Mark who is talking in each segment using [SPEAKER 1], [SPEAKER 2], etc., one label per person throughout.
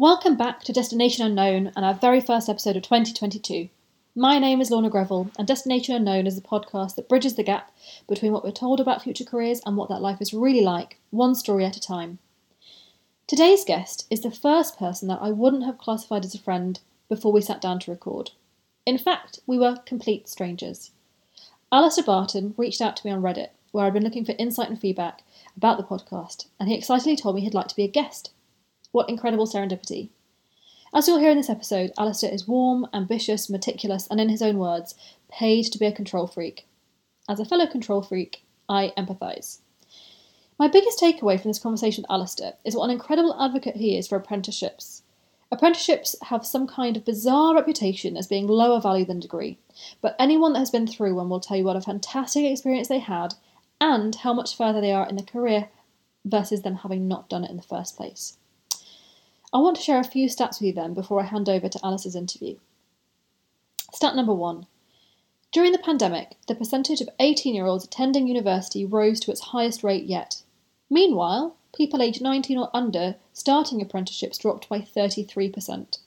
[SPEAKER 1] Welcome back to Destination Unknown and our very first episode of 2022. My name is Lorna Greville, and Destination Unknown is the podcast that bridges the gap between what we're told about future careers and what that life is really like, one story at a time. Today's guest is the first person that I wouldn't have classified as a friend before we sat down to record. In fact, we were complete strangers. Alistair Barton reached out to me on Reddit, where I'd been looking for insight and feedback about the podcast, and he excitedly told me he'd like to be a guest. What incredible serendipity. As you'll hear in this episode, Alistair is warm, ambitious, meticulous, and in his own words, paid to be a control freak. As a fellow control freak, I empathise. My biggest takeaway from this conversation with Alistair is what an incredible advocate he is for apprenticeships. Apprenticeships have some kind of bizarre reputation as being lower value than degree, but anyone that has been through one will tell you what a fantastic experience they had and how much further they are in their career versus them having not done it in the first place. I want to share a few stats with you then before I hand over to Alistair's interview. Stat number one. During the pandemic, the percentage of 18 year olds attending university rose to its highest rate yet. Meanwhile, people aged 19 or under starting apprenticeships dropped by 33%,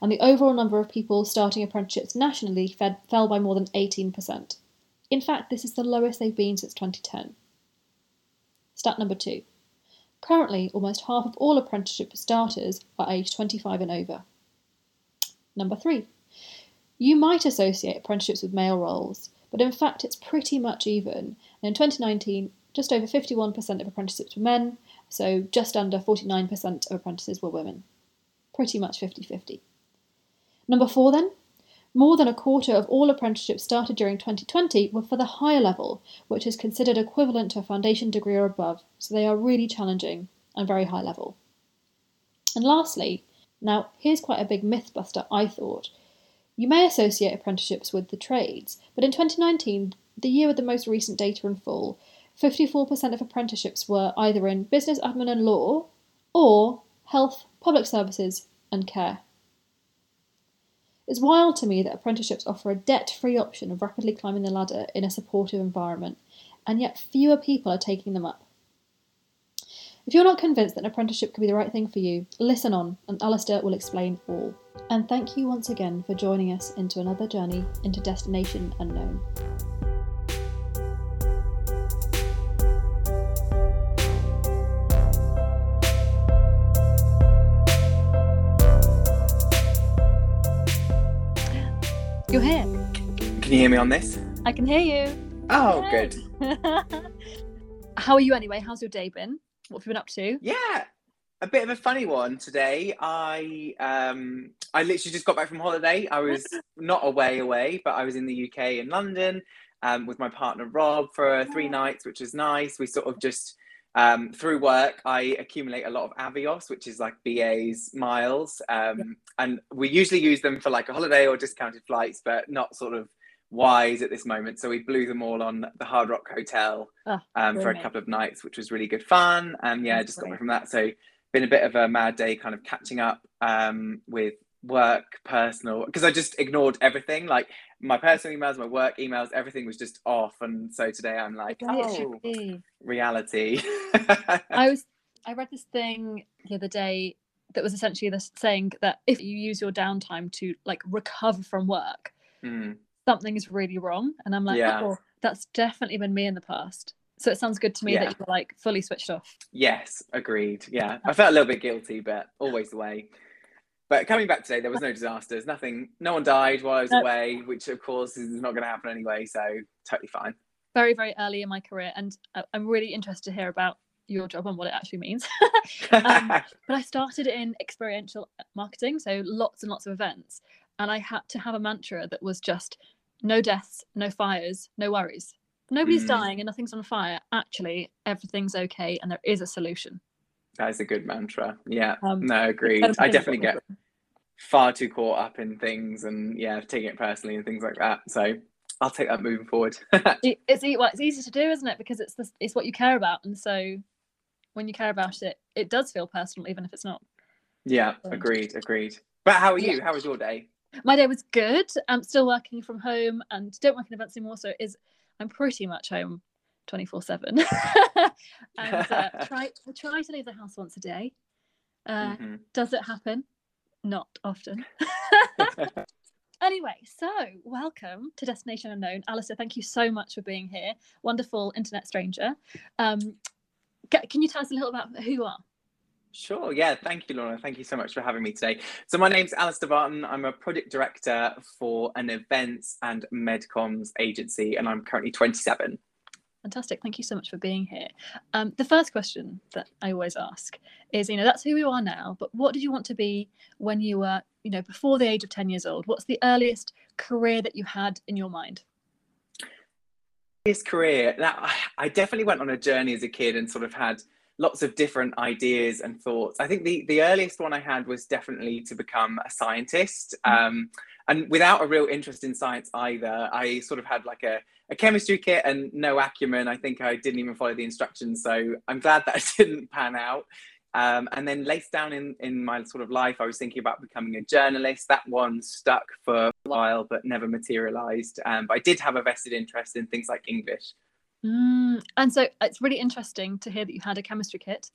[SPEAKER 1] and the overall number of people starting apprenticeships nationally fed, fell by more than 18%. In fact, this is the lowest they've been since 2010. Stat number two. Currently, almost half of all apprenticeship starters are aged 25 and over. Number three, you might associate apprenticeships with male roles, but in fact it's pretty much even. And in 2019, just over 51% of apprenticeships were men, so just under 49% of apprentices were women. Pretty much 50 50. Number four, then, more than a quarter of all apprenticeships started during 2020 were for the higher level, which is considered equivalent to a foundation degree or above, so they are really challenging and very high level. And lastly, now here's quite a big myth buster, I thought. You may associate apprenticeships with the trades, but in 2019, the year with the most recent data in full, 54% of apprenticeships were either in business, admin, and law, or health, public services, and care. It's wild to me that apprenticeships offer a debt free option of rapidly climbing the ladder in a supportive environment, and yet fewer people are taking them up. If you're not convinced that an apprenticeship could be the right thing for you, listen on, and Alistair will explain all. And thank you once again for joining us into another journey into Destination Unknown. You're here.
[SPEAKER 2] Can you hear me on this?
[SPEAKER 1] I can hear you.
[SPEAKER 2] Oh,
[SPEAKER 1] Yay.
[SPEAKER 2] good.
[SPEAKER 1] How are you anyway? How's your day been? What have you been up to?
[SPEAKER 2] Yeah, a bit of a funny one today. I um I literally just got back from holiday. I was not away away, but I was in the UK in London um, with my partner Rob for three nights, which was nice. We sort of just um, through work, I accumulate a lot of Avios, which is like BA's miles, um, and we usually use them for like a holiday or discounted flights, but not sort of wise at this moment. So we blew them all on the Hard Rock Hotel
[SPEAKER 1] Oh,
[SPEAKER 2] um, for a couple of nights, which was really good fun. And yeah,
[SPEAKER 1] That's
[SPEAKER 2] just got back from that. So been a bit of a mad day, kind of catching up um, with work, personal, because I just ignored everything. Like my personal emails, my work emails, everything was just off. And so today I'm like,
[SPEAKER 1] The way it
[SPEAKER 2] oh, reality.
[SPEAKER 1] I was I read this thing the other day that was essentially this saying that if you use your downtime to like recover from work,
[SPEAKER 2] Mm,
[SPEAKER 1] something is really wrong. And I'm like,
[SPEAKER 2] Yeah.
[SPEAKER 1] oh, that's definitely been me in the past. So it sounds good to me
[SPEAKER 2] Yeah.
[SPEAKER 1] that you're like fully switched off.
[SPEAKER 2] yes, agreed. Yeah, I felt a little bit guilty, but always the way. But coming back today, there was no disasters, nothing, no one died while I was
[SPEAKER 1] No.
[SPEAKER 2] away, which of course is not going to happen anyway. So totally fine.
[SPEAKER 1] Very, very early in my career. And I'm really interested to hear about your job and what it actually means. Um, but I started in experiential marketing, so lots and lots of events. And I had to have a mantra that was just no deaths, no fires, no worries. Nobody's
[SPEAKER 2] Mm.
[SPEAKER 1] dying and nothing's on fire. Actually, everything's okay and there is a solution.
[SPEAKER 2] That is a good mantra. Yeah,
[SPEAKER 1] Um,
[SPEAKER 2] no, agreed. I definitely get far too caught up in things and yeah, taking it personally and things like that. So I'll take that moving forward.
[SPEAKER 1] It's well, it's easy to do, isn't it? Because it's this, it's what you care about, and so when you care about it, it does feel personal, even if it's not.
[SPEAKER 2] yeah,
[SPEAKER 1] So-
[SPEAKER 2] agreed, agreed. But how are
[SPEAKER 1] Yeah.
[SPEAKER 2] you? How was your day?
[SPEAKER 1] My day was good. I'm still working from home and don't work in events anymore, so it is I'm pretty much home 24 seven. And uh, try try to leave the house once a day. Uh,
[SPEAKER 2] Mhm.
[SPEAKER 1] Does it happen? not often. anyway, so welcome to Destination Unknown. Alistair, thank you so much for being here. Wonderful internet stranger. Um, can you tell us a little about who you are?
[SPEAKER 2] Sure, yeah, thank you, Lorna. Thank you so much for having me today. So, my name's Alistair Barton. I'm a project director for an events and medcoms agency, and I'm currently 27.
[SPEAKER 1] Fantastic. Thank you so much for being here. Um, the first question that I always ask is, you know, that's who you are now, but what did you want to be when you were, you know, before the age of 10 years old? What's the earliest career that you had in your mind?
[SPEAKER 2] His career. Now, I definitely went on a journey as a kid and sort of had lots of different ideas and thoughts. I think the the earliest one I had was definitely to become a scientist, mm-hmm. um, and without a real interest in science either. I sort of had like a, a chemistry kit and no acumen. I think I didn't even follow the instructions, so I'm glad that didn't pan out. Um, and then later down in, in my sort of life, I was thinking about becoming a journalist. That one stuck for a while, but never materialized. Um, but I did have a vested interest in things like English.
[SPEAKER 1] Mm, and so it's really interesting to hear that you had a chemistry kit.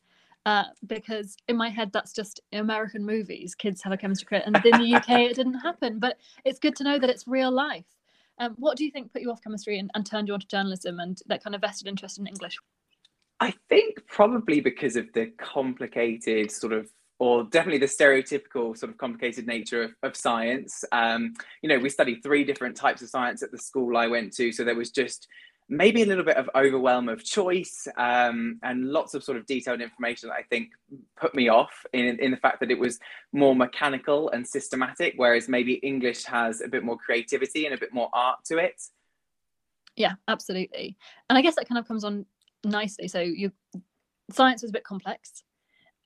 [SPEAKER 1] Uh, because in my head that's just American movies. Kids have a chemistry kit, and in the UK it didn't happen. But it's good to know that it's real life. Um, what do you think put you off chemistry and, and turned you onto journalism and that kind of vested interest in English?
[SPEAKER 2] I think probably because of the complicated sort of or definitely the stereotypical sort of complicated nature of, of science. Um, you know, we studied three different types of science at the school I went to. So there was just maybe a little bit of overwhelm of choice um, and lots of sort of detailed information that I think put me off in, in the fact that it was more mechanical and systematic, whereas maybe English has a bit more creativity and a bit more art to it.
[SPEAKER 1] Yeah, absolutely. And I guess that kind of comes on nicely. So you science was a bit complex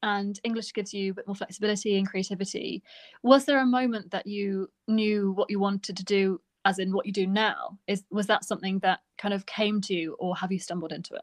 [SPEAKER 1] and English gives you a bit more flexibility and creativity. Was there a moment that you knew what you wanted to do as in what you do now is was that something that kind of came to you or have you stumbled into it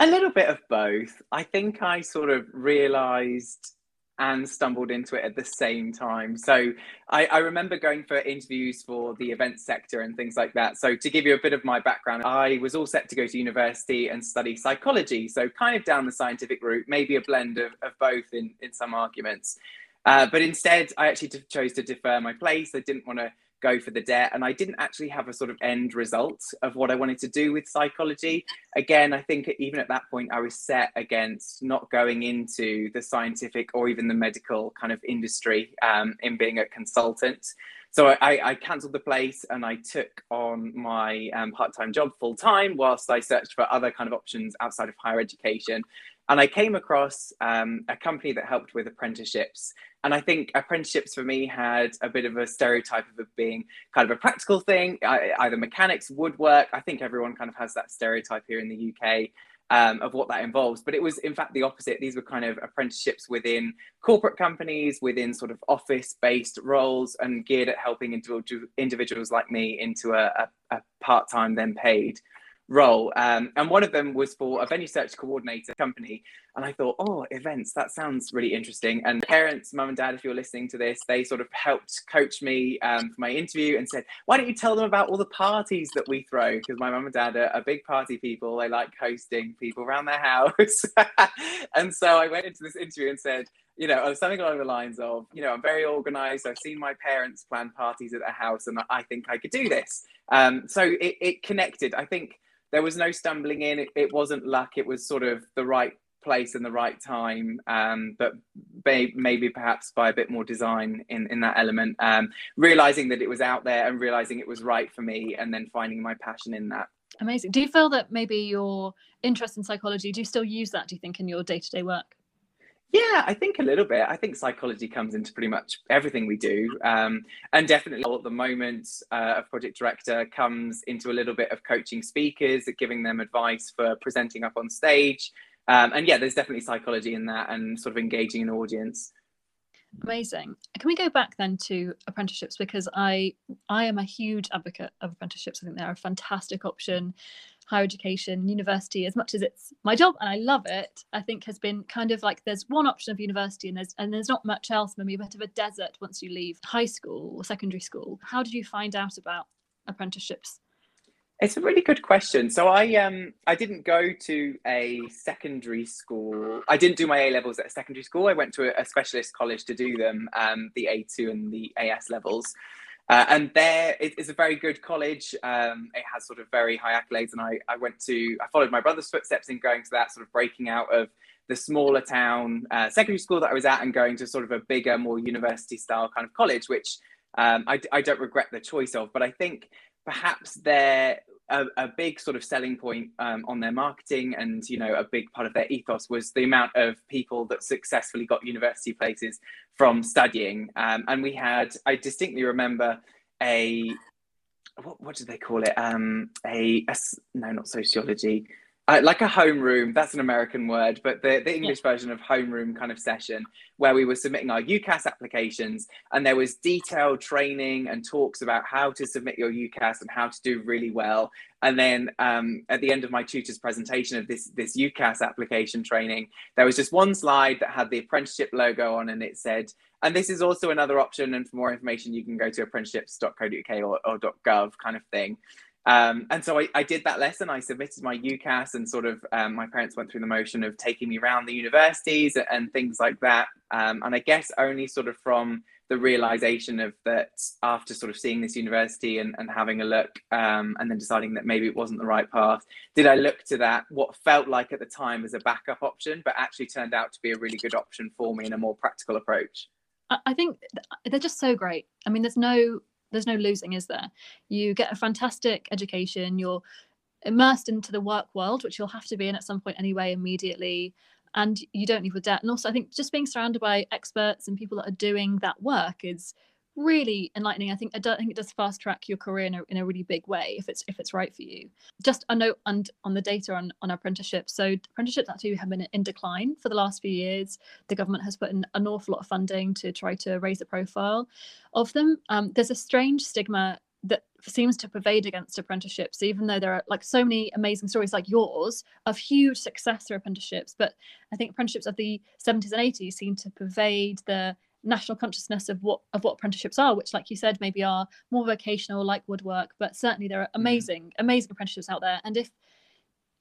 [SPEAKER 2] a little bit of both i think i sort of realized and stumbled into it at the same time. So I, I, remember going for interviews for the event sector and things like that. So to give you a bit of my background, I was all set to go to university and study psychology. So kind of down the scientific route, maybe a blend of, of both in, in some arguments. Uh, but instead, I actually chose to defer my place. I didn't want to go for the debt. And I didn't actually have a sort of end result of what I wanted to do with psychology. Again, I think even at that point, I was set against not going into the scientific or even the medical kind of industry um, in being a consultant. So I, I cancelled the place and I took on my um, part-time job full time whilst I searched for other kind of options outside of higher education. And I came across um, a company that helped with apprenticeships. And I think apprenticeships for me had a bit of a stereotype of it being kind of a practical thing, either mechanics, woodwork. I think everyone kind of has that stereotype here in the UK. Um, of what that involves. But it was, in fact, the opposite. These were kind of apprenticeships within corporate companies, within sort of office based roles, and geared at helping individual, individuals like me into a, a, a part time, then paid role. Um, and one of them was for a venue search coordinator company. And I thought, oh, events, that sounds really interesting. And parents, mum and dad, if you're listening to this, they sort of helped coach me um, for my interview and said, why don't you tell them about all the parties that we throw? Because my mum and dad are, are big party people. They like hosting people around their house. and so I went into this interview and said, you know, something along the lines of, you know, I'm very organized. I've seen my parents plan parties at their house and I think I could do this. Um, so it, it connected. I think there was no stumbling in. It, it wasn't luck. It was sort of the right place and the right time, um, but may, maybe perhaps by a bit more design in, in that element, um, realizing that it was out there and realizing it was right for me, and then finding my passion in that.
[SPEAKER 1] Amazing. Do you feel that maybe your interest in psychology, do you still use that, do you think, in your day to day work?
[SPEAKER 2] Yeah, I think a little bit. I think psychology comes into pretty much everything we do. Um, and definitely at the moment, uh, a project director comes into a little bit of coaching speakers, giving them advice for presenting up on stage. Um, and yeah, there's definitely psychology in that and sort of engaging an audience.
[SPEAKER 1] Amazing. Can we go back then to apprenticeships because I I am a huge advocate of apprenticeships. I think they're a fantastic option higher education, university, as much as it's my job and I love it, I think has been kind of like there's one option of university and there's and there's not much else, maybe a bit of a desert once you leave high school or secondary school. How did you find out about apprenticeships?
[SPEAKER 2] It's a really good question. So I um I didn't go to a secondary school. I didn't do my A levels at a secondary school. I went to a, a specialist college to do them, um, the A2 and the AS levels. Uh, and there it is a very good college. Um, it has sort of very high accolades, and I, I went to I followed my brother's footsteps in going to that sort of breaking out of the smaller town uh, secondary school that I was at and going to sort of a bigger, more university style kind of college, which um, I, I don't regret the choice of. But I think perhaps they're a, a big sort of selling point um, on their marketing and you know a big part of their ethos was the amount of people that successfully got university places from studying. Um, and we had i distinctly remember a what, what did they call it? Um, a, a no not sociology uh, like a homeroom, that's an American word, but the, the English yeah. version of homeroom kind of session where we were submitting our UCAS applications and there was detailed training and talks about how to submit your UCAS and how to do really well. And then um, at the end of my tutor's presentation of this, this UCAS application training, there was just one slide that had the apprenticeship logo on and it said, and this is also another option. And for more information, you can go to apprenticeships.co.uk or, or .gov kind of thing. Um, and so I, I, did that lesson. I submitted my UCAS, and sort of um, my parents went through the motion of taking me around the universities and things like that. Um, and I guess only sort of from the realization of that after sort of seeing this university and, and having a look um, and then deciding that maybe it wasn't the right path, did I look to that what felt like at the time as a backup option, but actually turned out to be a really good option for me in a more practical approach.
[SPEAKER 1] I think they're just so great. I mean, there's no there's no losing is there? You get a fantastic education you're immersed into the work world which you'll have to be in at some point anyway immediately and you don't leave with debt and also i think just being surrounded by experts and people that are doing that work is really enlightening. I think I, don't, think it does fast track your career in a, in a really big way if it's if it's right for you. Just a note on on the data on on apprenticeships. So apprenticeships actually have been in decline for the last few years. The government has put in an awful lot of funding to try to raise the profile of them. Um, there's a strange stigma that seems to pervade against apprenticeships even though there are like so many amazing stories like yours of huge success through apprenticeships but i think apprenticeships of the 70s and 80s seem to pervade the national consciousness of what of what apprenticeships are which like you said maybe are more vocational like woodwork but certainly there are mm-hmm. amazing mm. amazing apprenticeships out there and if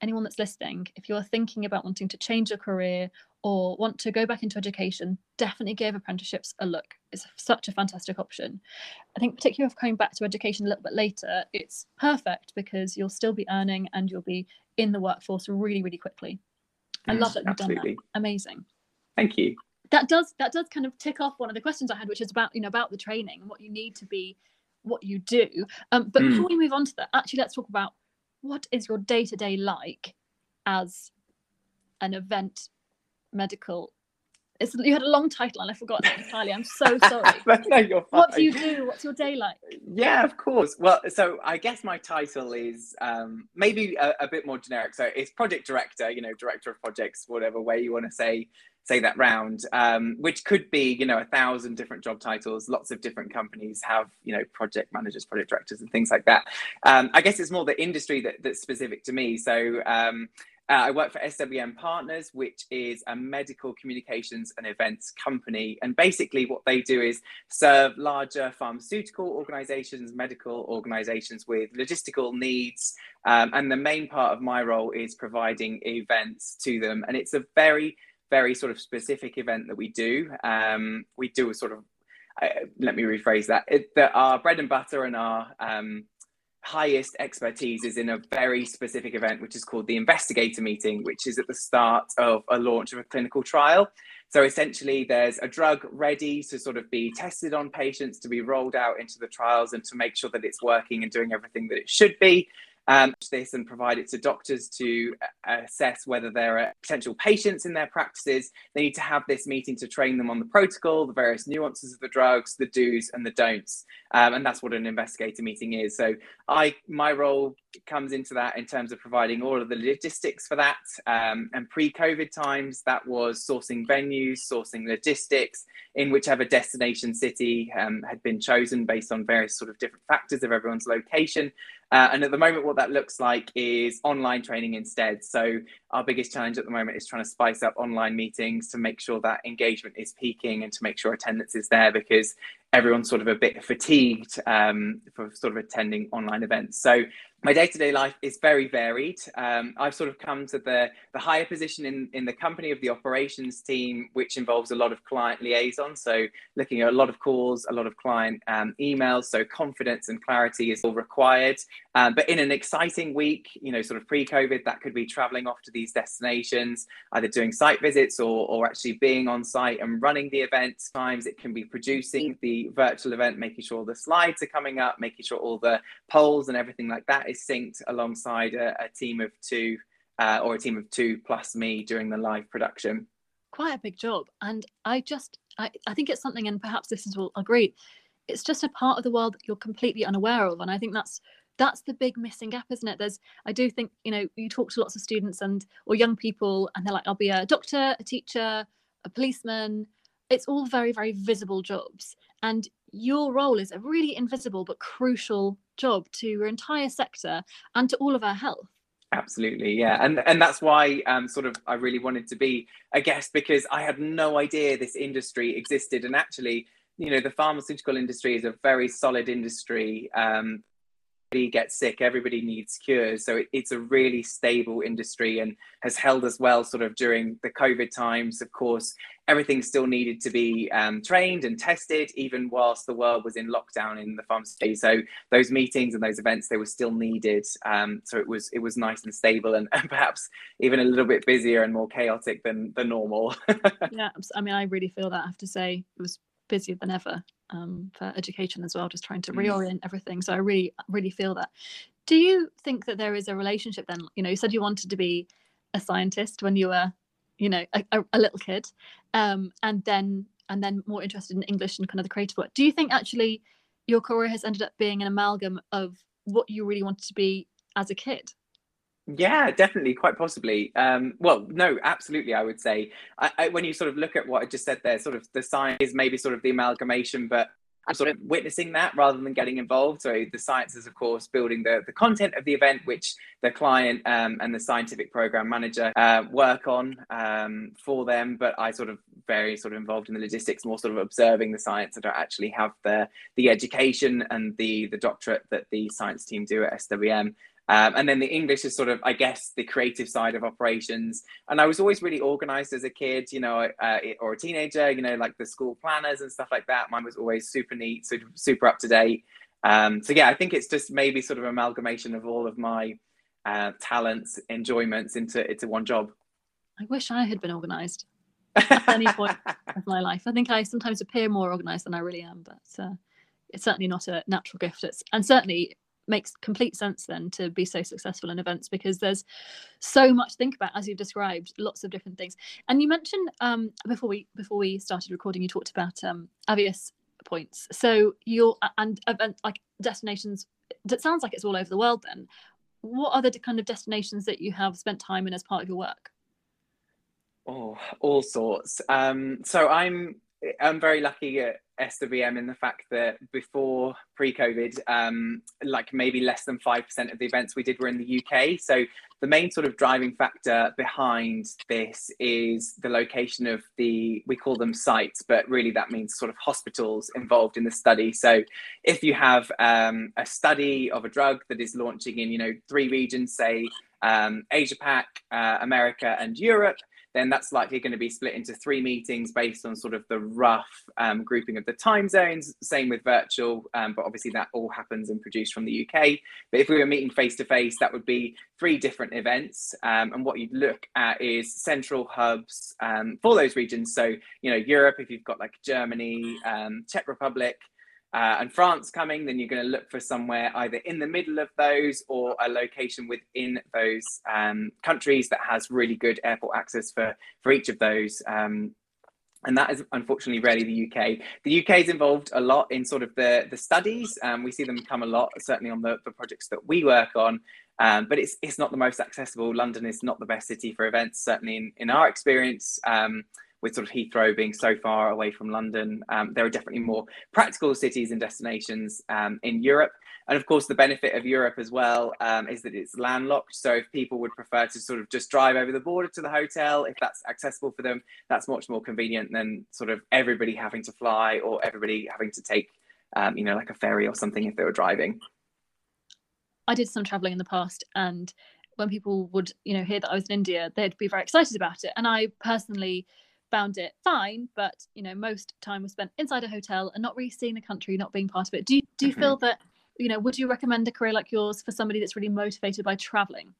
[SPEAKER 1] anyone that's listening if you're thinking about wanting to change your career or want to go back into education definitely give apprenticeships a look it's such a fantastic option i think particularly if coming back to education a little bit later it's perfect because you'll still be earning and you'll be in the workforce really really quickly i love that you've absolutely. done that amazing
[SPEAKER 2] thank you
[SPEAKER 1] that does that does kind of tick off one of the questions I had, which is about you know about the training and what you need to be what you do. Um, but mm. before we move on to that, actually, let's talk about what is your day to day like as an event medical. It's, you had a long title and I forgot it entirely. I'm so sorry.
[SPEAKER 2] no.
[SPEAKER 1] What do you do? What's your day like?
[SPEAKER 2] Yeah, of course. Well, so I guess my title is um, maybe a, a, bit more generic. So it's project director, you know, director of projects, whatever way you want to say say that round, um, which could be, you know, a thousand different job titles. Lots of different companies have, you know, project managers, project directors, and things like that. Um, I guess it's more the industry that, that's specific to me. So um, uh, I work for SWM Partners, which is a medical communications and events company. And basically, what they do is serve larger pharmaceutical organizations, medical organizations with logistical needs. Um, and the main part of my role is providing events to them. And it's a very very sort of specific event that we do. Um, we do a sort of, uh, let me rephrase that, it, that our bread and butter and our um, highest expertise is in a very specific event, which is called the investigator meeting, which is at the start of a launch of a clinical trial. So essentially, there's a drug ready to sort of be tested on patients, to be rolled out into the trials, and to make sure that it's working and doing everything that it should be um, this and provide it to doctors to uh, assess whether there are potential patients in their practices. They need to have this meeting to train them on the protocol, the various nuances of the drugs, the do's and the don'ts, um, and that's what an investigator meeting is. So, I my role comes into that in terms of providing all of the logistics for that. Um, and pre-COVID times, that was sourcing venues, sourcing logistics in whichever destination city um, had been chosen based on various sort of different factors of everyone's location. Uh, and at the moment, what that looks like is online training instead. So, our biggest challenge at the moment is trying to spice up online meetings to make sure that engagement is peaking and to make sure attendance is there because everyone's sort of a bit fatigued um, for sort of attending online events. So, my day-to-day life is very varied. Um, I've sort of come to the the higher position in in the company of the operations team, which involves a lot of client liaison. So looking at a lot of calls, a lot of client um, emails. So confidence and clarity is all required. Um, but in an exciting week, you know, sort of pre-COVID, that could be traveling off to these destinations, either doing site visits or or actually being on site and running the event. Times it can be producing the virtual event, making sure the slides are coming up, making sure all the polls and everything like that is synced alongside a, a team of two uh, or a team of two plus me during the live production.
[SPEAKER 1] Quite a big job. And I just, I, I think it's something, and perhaps listeners will agree, it's just a part of the world that you're completely unaware of. And I think that's that's the big missing gap isn't it there's i do think you know you talk to lots of students and or young people and they're like i'll be a doctor a teacher a policeman it's all very very visible jobs and your role is a really invisible but crucial job to your entire sector and to all of our health.
[SPEAKER 2] Absolutely yeah and and that's why um sort of i really wanted to be a guest because i had no idea this industry existed and actually you know the pharmaceutical industry is a very solid industry um gets sick, everybody needs cures. So it, it's a really stable industry and has held us well sort of during the COVID times. Of course, everything still needed to be um, trained and tested, even whilst the world was in lockdown in the pharmacy. So those meetings and those events, they were still needed. Um, so it was it was nice and stable and, and, perhaps even a little bit busier and more chaotic than the normal.
[SPEAKER 1] yeah, I mean, I really feel that. I have to say, it was busier than ever um, for education as well, just trying to mm. reorient everything. So I really, really feel that. Do you think that there is a relationship then? You know, you said you wanted to be a scientist when you were, you know, a, a, a little kid, um, and then and then more interested in English and kind of the creative work. Do you think actually your career has ended up being an amalgam of what you really wanted to be as a kid?
[SPEAKER 2] Yeah, definitely, quite possibly. Um, well, no, absolutely. I would say I, I, when you sort of look at what I just said there, sort of the science is maybe sort of the amalgamation, but I'm sort of witnessing that rather than getting involved. So the science is, of course, building the, the content of the event, which the client um, and the scientific program manager uh, work on um, for them. But I sort of very sort of involved in the logistics, more sort of observing the science. I don't actually have the the education and the the doctorate that the science team do at SWM. Um, and then the English is sort of, I guess, the creative side of operations. And I was always really organized as a kid, you know, uh, or a teenager, you know, like the school planners and stuff like that. Mine was always super neat, super, super up to date. Um, so yeah, I think it's just maybe sort of amalgamation of all of my uh, talents, enjoyments into into one job.
[SPEAKER 1] I wish I had been organized at any point of my life. I think I sometimes appear more organized than I really am, but uh, it's certainly not a natural gift. It's, and certainly makes complete sense then to be so successful in events because there's so much to think about as you've described lots of different things. And you mentioned um, before we before we started recording you talked about um, Avios points. So you're and event like destinations that sounds like it's all over the world then. What the kind of destinations that you have spent time in as part of your work?
[SPEAKER 2] Oh all sorts. Um, so i'm i'm very lucky at SWM in the fact that before pre-COVID, um, like maybe less than five percent of the events we did were in the UK. So the main sort of driving factor behind this is the location of the we call them sites, but really that means sort of hospitals involved in the study. So if you have um, a study of a drug that is launching in you know three regions, say um, Asia Pac, uh, America, and Europe then that's likely going to be split into three meetings based on sort of the rough um, grouping of the time zones. Same with virtual, um, but obviously that all happens and produced from the UK. But if we were meeting face to face, that would be three different events. Um, and what you'd look at is central hubs um, for those regions. So, you know, Europe, if you've got like Germany, um, Czech Republic, uh, and France coming, then you're going to look for somewhere either in the middle of those or a location within those um, countries that has really good airport access for for each of those. Um, and that is unfortunately rarely the UK. The UK is involved a lot in sort of the the studies. Um, we see them come a lot, certainly on the, the projects that we work on. Um, but it's it's not the most accessible. London is not the best city for events, certainly in, in our experience. Um, with sort of Heathrow being so far away from London, um, there are definitely more practical cities and destinations um, in Europe. And of course, the benefit of Europe as well um, is that it's landlocked. So if people would prefer to sort of just drive over the border to the hotel, if that's accessible for them, that's much more convenient than sort of everybody having to fly or everybody having to take, um, you know, like a ferry or something if they were driving.
[SPEAKER 1] I did some traveling in the past, and when people would, you know, hear that I was in India, they'd be very excited about it. And I personally found it fine, but you know, most time was spent inside a hotel and not really seeing the country, not being part of it. Do you do you mm-hmm. feel that, you know, would you recommend a career like yours for somebody that's really motivated by traveling?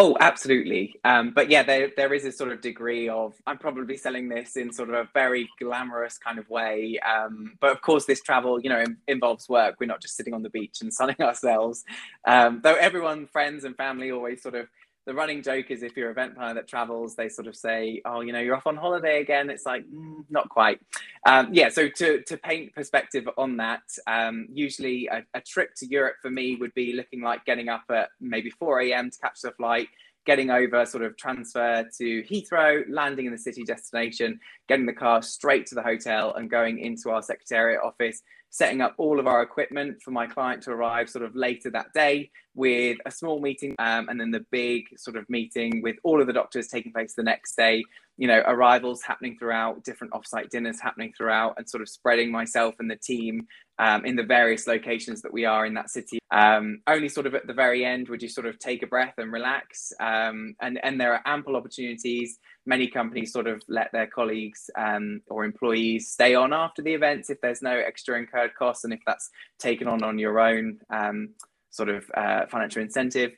[SPEAKER 2] Oh, absolutely. Um, but yeah, there there is a sort of degree of I'm probably selling this in sort of a very glamorous kind of way. Um, but of course, this travel, you know, involves work. We're not just sitting on the beach and sunning ourselves. Um, though everyone, friends and family, always sort of the running joke is if you're an event planner that travels, they sort of say, "Oh, you know, you're off on holiday again." It's like mm, not quite. Um, yeah. So to to paint perspective on that, um, usually a, a, trip to Europe for me would be looking like getting up at maybe 4 a.m. to catch the flight, getting over, sort of transfer to Heathrow, landing in the city destination, getting the car straight to the hotel, and going into our secretariat office setting up all of our equipment for my client to arrive sort of later that day with a small meeting um, and then the big sort of meeting with all of the doctors taking place the next day. You know arrivals happening throughout different offsite dinners happening throughout and sort of spreading myself and the team um, in the various locations that we are in that city. Um, only sort of at the very end would you sort of take a breath and relax. Um, and and there are ample opportunities. Many companies sort of let their colleagues um, or employees stay on after the events if there's no extra incurred costs and if that's taken on on your own um, sort of uh, financial incentive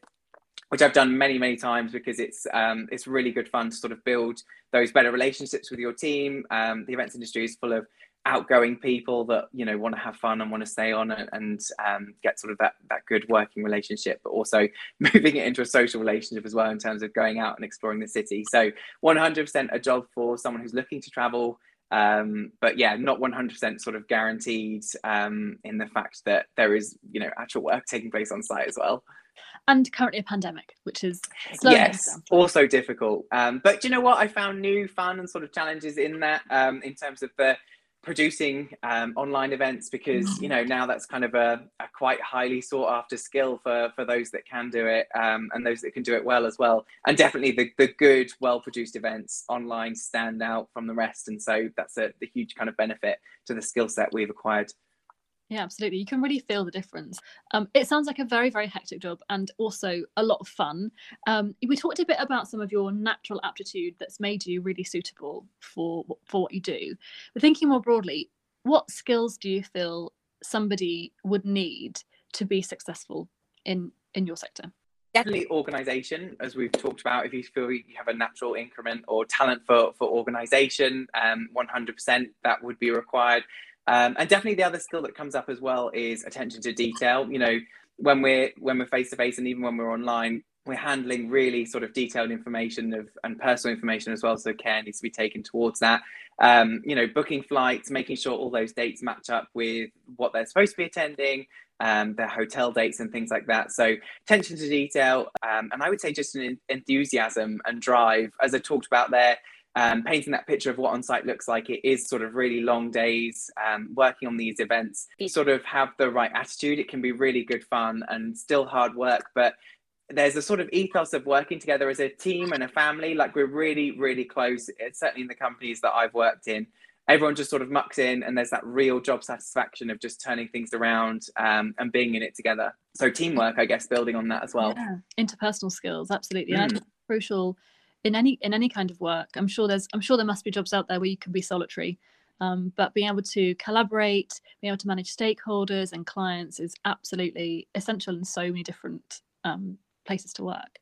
[SPEAKER 2] which I've done many, many times because it's um, it's really good fun to sort of build those better relationships with your team. Um, the events industry is full of outgoing people that you know want to have fun and want to stay on and, and um, get sort of that that good working relationship but also moving it into a social relationship as well in terms of going out and exploring the city so 100% a job for someone who's looking to travel um, but yeah not 100% sort of guaranteed um, in the fact that there is you know actual work taking place on site as well
[SPEAKER 1] and currently a pandemic, which is
[SPEAKER 2] yes, also difficult. Um, but you know what? I found new fun and sort of challenges in that um, in terms of the producing um, online events because you know now that's kind of a, a, quite highly sought after skill for for those that can do it um, and those that can do it well as well. And definitely the, the good well produced events online stand out from the rest. And so that's a the huge kind of benefit to the skill set we've acquired
[SPEAKER 1] yeah, absolutely. You can really feel the difference. Um, it sounds like a very, very hectic job and also a lot of fun. Um, we talked a bit about some of your natural aptitude that's made you really suitable for for what you do. But thinking more broadly, what skills do you feel somebody would need to be successful in in your sector?
[SPEAKER 2] Definitely organization, as we've talked about. If you feel you have a natural increment or talent for for organization, um, 100% that would be required um, and definitely the other skill that comes up as well is attention to detail. You know, when we're when we're face to face and even when we're online, we're handling really sort of detailed information of and personal information as well. So care needs to be taken towards that. Um, you know, booking flights, making sure all those dates match up with what they're supposed to be attending, um, their hotel dates and things like that. So attention to detail, um, and I would say just an enthusiasm and drive, as I talked about there um, painting that picture of what on site looks like. It is sort of really long days um, working on these events. Sort of have the right attitude. It can be really good fun and still hard work, but there's a sort of ethos of working together as a team and a family. Like we're really, really close. It's certainly in the companies that I've worked in. Everyone just sort of mucks in, and there's that real job satisfaction of just turning things around um, and being in it together. So teamwork, I guess, building on that as well.
[SPEAKER 1] Yeah. Interpersonal skills, absolutely, mm. and crucial in any in any kind of work i'm sure there's i'm sure there must be jobs out there where you can be solitary. Um, but being able to collaborate being able to manage stakeholders and clients is absolutely essential in so many different um, places to work.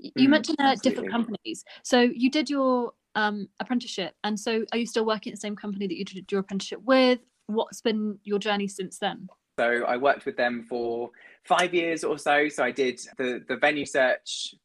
[SPEAKER 1] You mm, mentioned uh, different companies. So you did your um, apprenticeship and so are you still working at the same company that you did your apprenticeship with? What's been your journey since then?
[SPEAKER 2] So I worked with them for five years or so. So I did the the venue search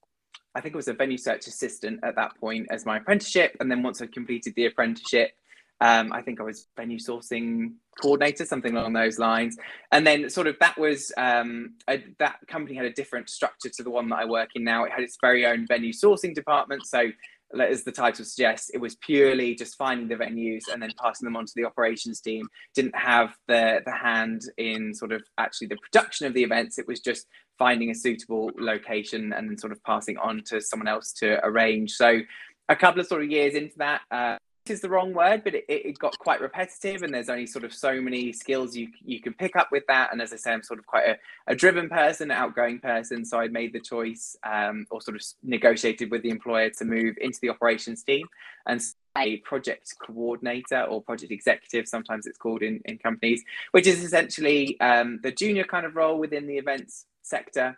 [SPEAKER 2] I think it was a venue search assistant at that point as my apprenticeship. And then once I completed the apprenticeship, um, I think I was venue sourcing coordinator, something along those lines. And then sort of that was um, a, that company had a different structure to the one that I work in now. It had its very own venue sourcing department. So as the title suggests, it was purely just finding the venues and then passing them on to the operations team. Didn't have the the hand in sort of actually the production of the events. It was just finding a suitable location and then sort of passing on to someone else to arrange. So a couple of sort of years into that, uh, is the wrong word, but it, it got quite repetitive, and there's only sort of so many skills you you can pick up with that. And as I say, I'm sort of quite a, a driven person, outgoing person, so I made the choice, um, or sort of negotiated with the employer to move into the operations team and a project coordinator or project executive, sometimes it's called in, in companies, which is essentially um, the junior kind of role within the events sector.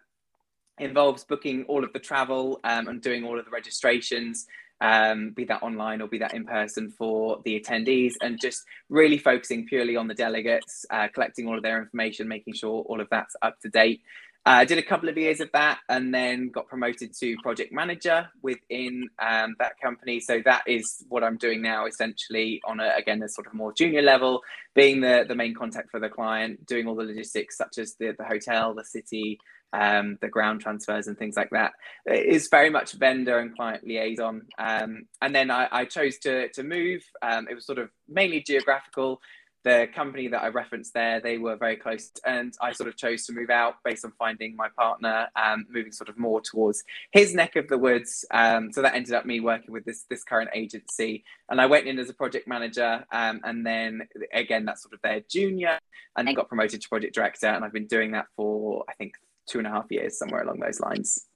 [SPEAKER 2] Involves booking all of the travel um, and doing all of the registrations, um, be that online or be that in person for the attendees, and just really focusing purely on the delegates, uh, collecting all of their information, making sure all of that's up to date. I uh, did a couple of years of that and then got promoted to project manager within um, that company. So that is what I'm doing now, essentially on a, again a sort of more junior level, being the the main contact for the client, doing all the logistics such as the the hotel, the city, um, the ground transfers and things like that. It is very much vendor and client liaison. Um, and then I, I, chose to to move. Um, it was sort of mainly geographical the company that I referenced there, they were very close, and I sort of chose to move out based on finding my partner, um, moving sort of more towards his neck of the woods. Um, so that ended up me working with this this current agency, and I went in as a project manager, um, and then again that's sort of their junior, and then got promoted to project director, and I've been doing that for I think two and a half years, somewhere along those lines.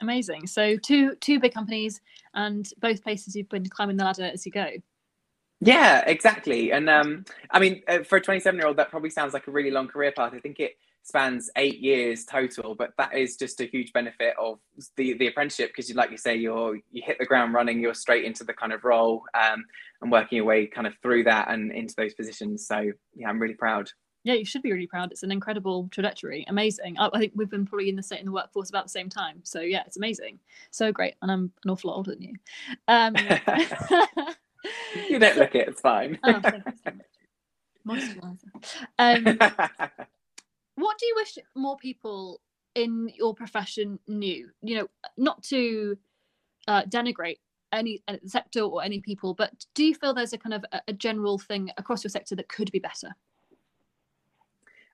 [SPEAKER 1] Amazing. So two two big companies, and both places you've been climbing the ladder as you go.
[SPEAKER 2] Yeah, exactly. And um, I mean, uh, for a 27 year old, that probably sounds like a really long career path. I think it spans eight years total, but that is just a huge benefit of the the apprenticeship because, like you say, you're you hit the ground running, you're straight into the kind of role um, and working your way kind of through that and into those positions. So yeah, I'm really proud.
[SPEAKER 1] Yeah, you should be really proud. It's an incredible trajectory. Amazing. I, I think we've been probably in the state in the workforce about the same time. So yeah, it's amazing. So great. And I'm an awful lot older than you. Um,
[SPEAKER 2] you don't look it. It's fine. oh,
[SPEAKER 1] Moisturizer. Um, what do you wish more people in your profession knew? You know, not to uh, denigrate any uh, sector or any people, but do you feel there's a kind of a, a general thing across your sector that could be better?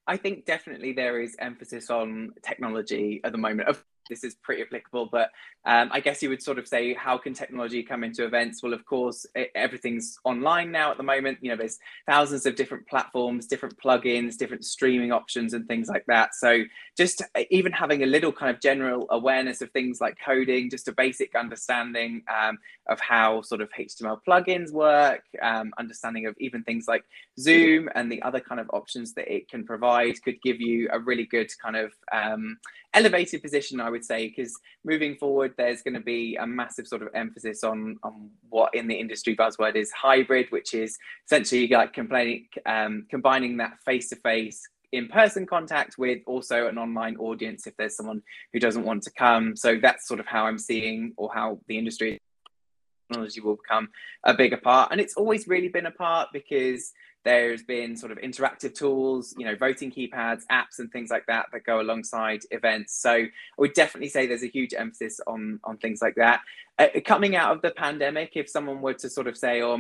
[SPEAKER 2] I think definitely there is emphasis on technology at the moment. Of this is pretty applicable, but um, I guess you would sort of say, how can technology come into events? Well, of course, it, everything's online now at the moment. You know, there's thousands of different platforms, different plugins, different streaming options, and things like that. So, just uh, even having a little kind of general awareness of things like coding, just a basic understanding um, of how sort of HTML plugins work, um, understanding of even things like Zoom and the other kind of options that it can provide could give you a really good kind of um, elevated position, I would say, because moving forward, there's going to be a massive sort of emphasis on on what in the industry buzzword is hybrid, which is essentially like complaining, um, combining that face to face in-person contact with also an online audience if there's someone who doesn't want to come. So that's sort of how i'm seeing or how the industry technology will become a bigger part and it's always really been a part because there's been sort of interactive tools, you know, voting keypads, apps, and things like that that go alongside events. So I would definitely say there's a huge emphasis on on things like that. Uh, coming out of the pandemic, if someone were to sort of say, "Oh,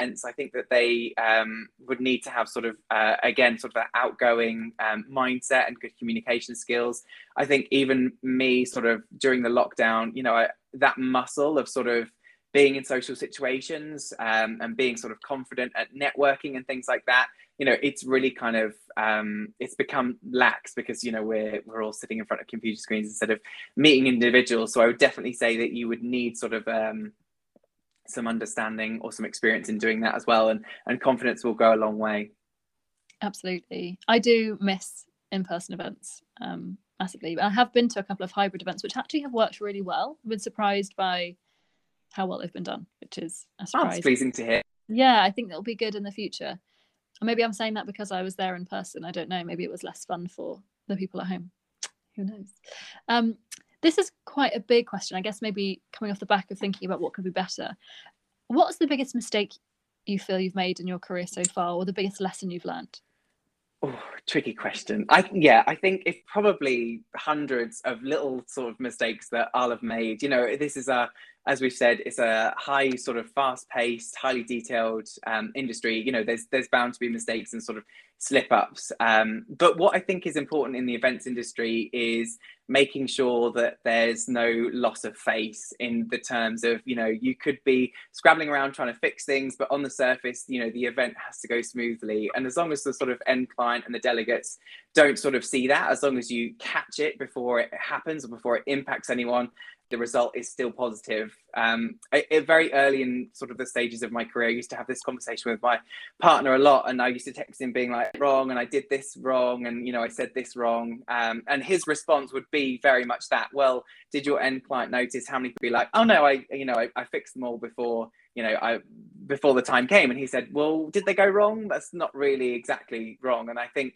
[SPEAKER 2] I think that they um, would need to have sort of uh, again sort of an outgoing um, mindset and good communication skills. I think even me, sort of during the lockdown, you know, I, that muscle of sort of being in social situations um, and being sort of confident at networking and things like that you know it's really kind of um, it's become lax because you know we're we're all sitting in front of computer screens instead of meeting individuals. So i would definitely say that you would need sort of um, some understanding or some experience in doing that as well and and confidence will go a long way.
[SPEAKER 1] Absolutely. I do miss in-person events um, massively. I have been to a couple of hybrid events which actually have worked really well. I've been surprised by how well they've been done, which is a surprise.
[SPEAKER 2] Oh, pleasing to hear.
[SPEAKER 1] Yeah, I think that'll be good in the future. Or maybe I'm saying that because I was there in person. I don't know. Maybe it was less fun for the people at home. Who knows? Um, this is quite a big question. I guess maybe coming off the back of thinking about what could be better. What's the biggest mistake you feel you've made in your career so far, or the biggest lesson you've learned?
[SPEAKER 2] Oh, tricky question. I yeah, I think it's probably hundreds of little sort of mistakes that I'll have made. You know, this is a as we've said, it's a high sort of fast-paced, highly detailed um, industry. You know, there's there's bound to be mistakes and sort of slip-ups. Um, but what I think is important in the events industry is making sure that there's no loss of face in the terms of you know you could be scrabbling around trying to fix things, but on the surface, you know, the event has to go smoothly. And as long as the sort of end client and the delegates don't sort of see that, as long as you catch it before it happens or before it impacts anyone the result is still positive. Um, very early in sort of the stages of my career, I used to have this conversation with my partner a lot, and I used to text him being like, "Wrong," and I did this wrong, and you know, I said this wrong, um, and his response would be very much that. Well, did your end client notice how many people be like, "Oh no, I you know I, I fixed them all before." You know, I before the time came, and he said, "Well, did they go wrong? That's not really exactly wrong." And I think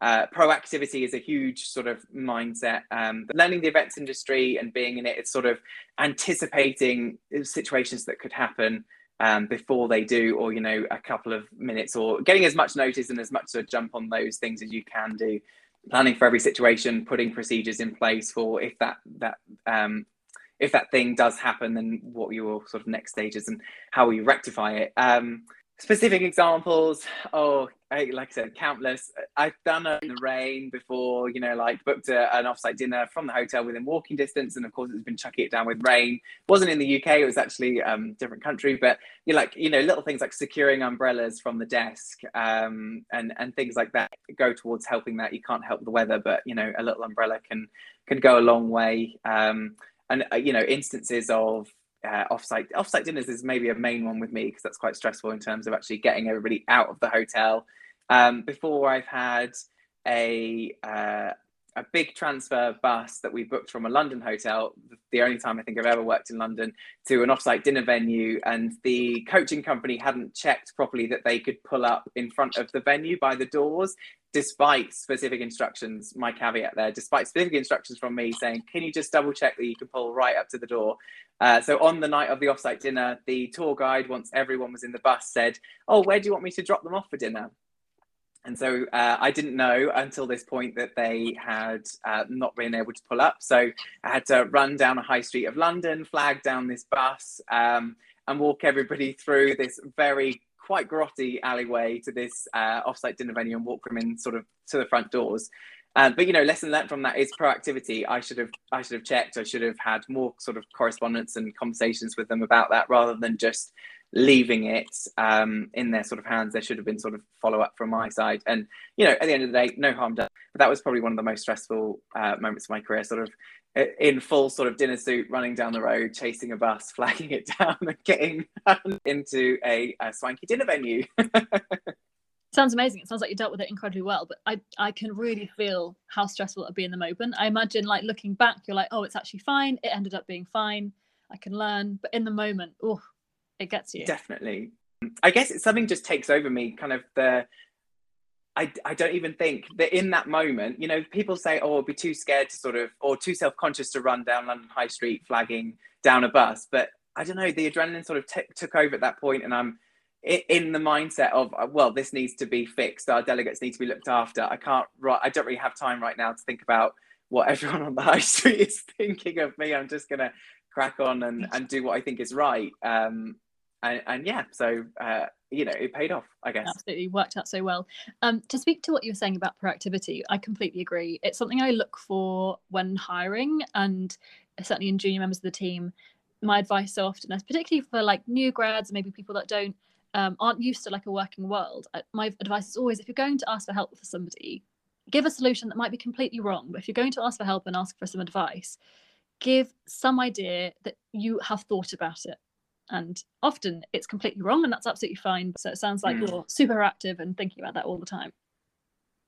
[SPEAKER 2] uh, proactivity is a huge sort of mindset. Um, learning the events industry and being in it, it's sort of anticipating situations that could happen um, before they do, or you know, a couple of minutes, or getting as much notice and as much to jump on those things as you can do. Planning for every situation, putting procedures in place for if that that um, if that thing does happen, then what your sort of next stages and how you rectify it. Um, specific examples oh I, like i said countless. I've done it in the rain before you know like booked a, an offsite dinner from the hotel within walking distance and of course it's been chucking it down with rain. Wasn't in the uk it was actually um different country but you like you know little things like securing umbrellas from the desk um and and things like that go towards helping that. You can't help the weather but you know a little umbrella can can go a long way. Um and uh, you know instances of uh, offsite offsite dinners is maybe a main one with me because that's quite stressful in terms of actually getting everybody out of the hotel. Um, before I've had a uh, a big transfer bus that we booked from a London hotel, the only time I think I've ever worked in London, to an offsite dinner venue. And the coaching company hadn't checked properly that they could pull up in front of the venue by the doors, despite specific instructions. My caveat there, despite specific instructions from me saying, can you just double check that you can pull right up to the door? Uh, so on the night of the offsite dinner, the tour guide, once everyone was in the bus, said, "Oh, where do you want me to drop them off for dinner?" And so uh, I didn't know until this point that they had uh, not been able to pull up. So I had to run down a high street of London, flag down this bus, um, and walk everybody through this very quite grotty alleyway to this uh, offsite dinner venue and walk them in sort of to the front doors. Um, but you know, lesson learned from that is proactivity. I should have I should have checked. I should have had more sort of correspondence and conversations with them about that rather than just leaving it um, in their sort of hands. There should have been sort of follow up from my side. And you know, at the end of the day, no harm done. But that was probably one of the most stressful uh, moments of my career. Sort of in full sort of dinner suit, running down the road, chasing a bus, flagging it down, and getting into a, a swanky dinner venue.
[SPEAKER 1] sounds amazing. It sounds like you dealt with it incredibly well, but I I can really feel how stressful it would be in the moment. I imagine like looking back, you're like, oh, it's actually fine. It ended up being fine. I can learn, but in the moment, oh, it gets you.
[SPEAKER 2] Definitely. I guess it's something just takes over me. Kind of the. I, I don't even think that in that moment, you know, people say, oh, I'll be too scared to sort of, or too self conscious to run down London High Street flagging down a bus. But I don't know, the adrenaline sort of t- took over at that point, and I'm in the mindset of uh, well this needs to be fixed our delegates need to be looked after i can't i don't really have time right now to think about what everyone on the high street is thinking of me i'm just gonna crack on and, and do what i think is right um and, and yeah so uh you know it paid off i guess
[SPEAKER 1] absolutely worked out so well um to speak to what you were saying about proactivity i completely agree it's something i look for when hiring and certainly in junior members of the team my advice so often is particularly for like new grads maybe people that don't um, aren't used to like a working world, my advice is always if you're going to ask for help for somebody, give a solution that might be completely wrong. But if you're going to ask for help and ask for some advice, give some idea that you have thought about it. And often it's completely wrong, and that's absolutely fine. So it sounds like mm. you're super active and thinking about that all the time.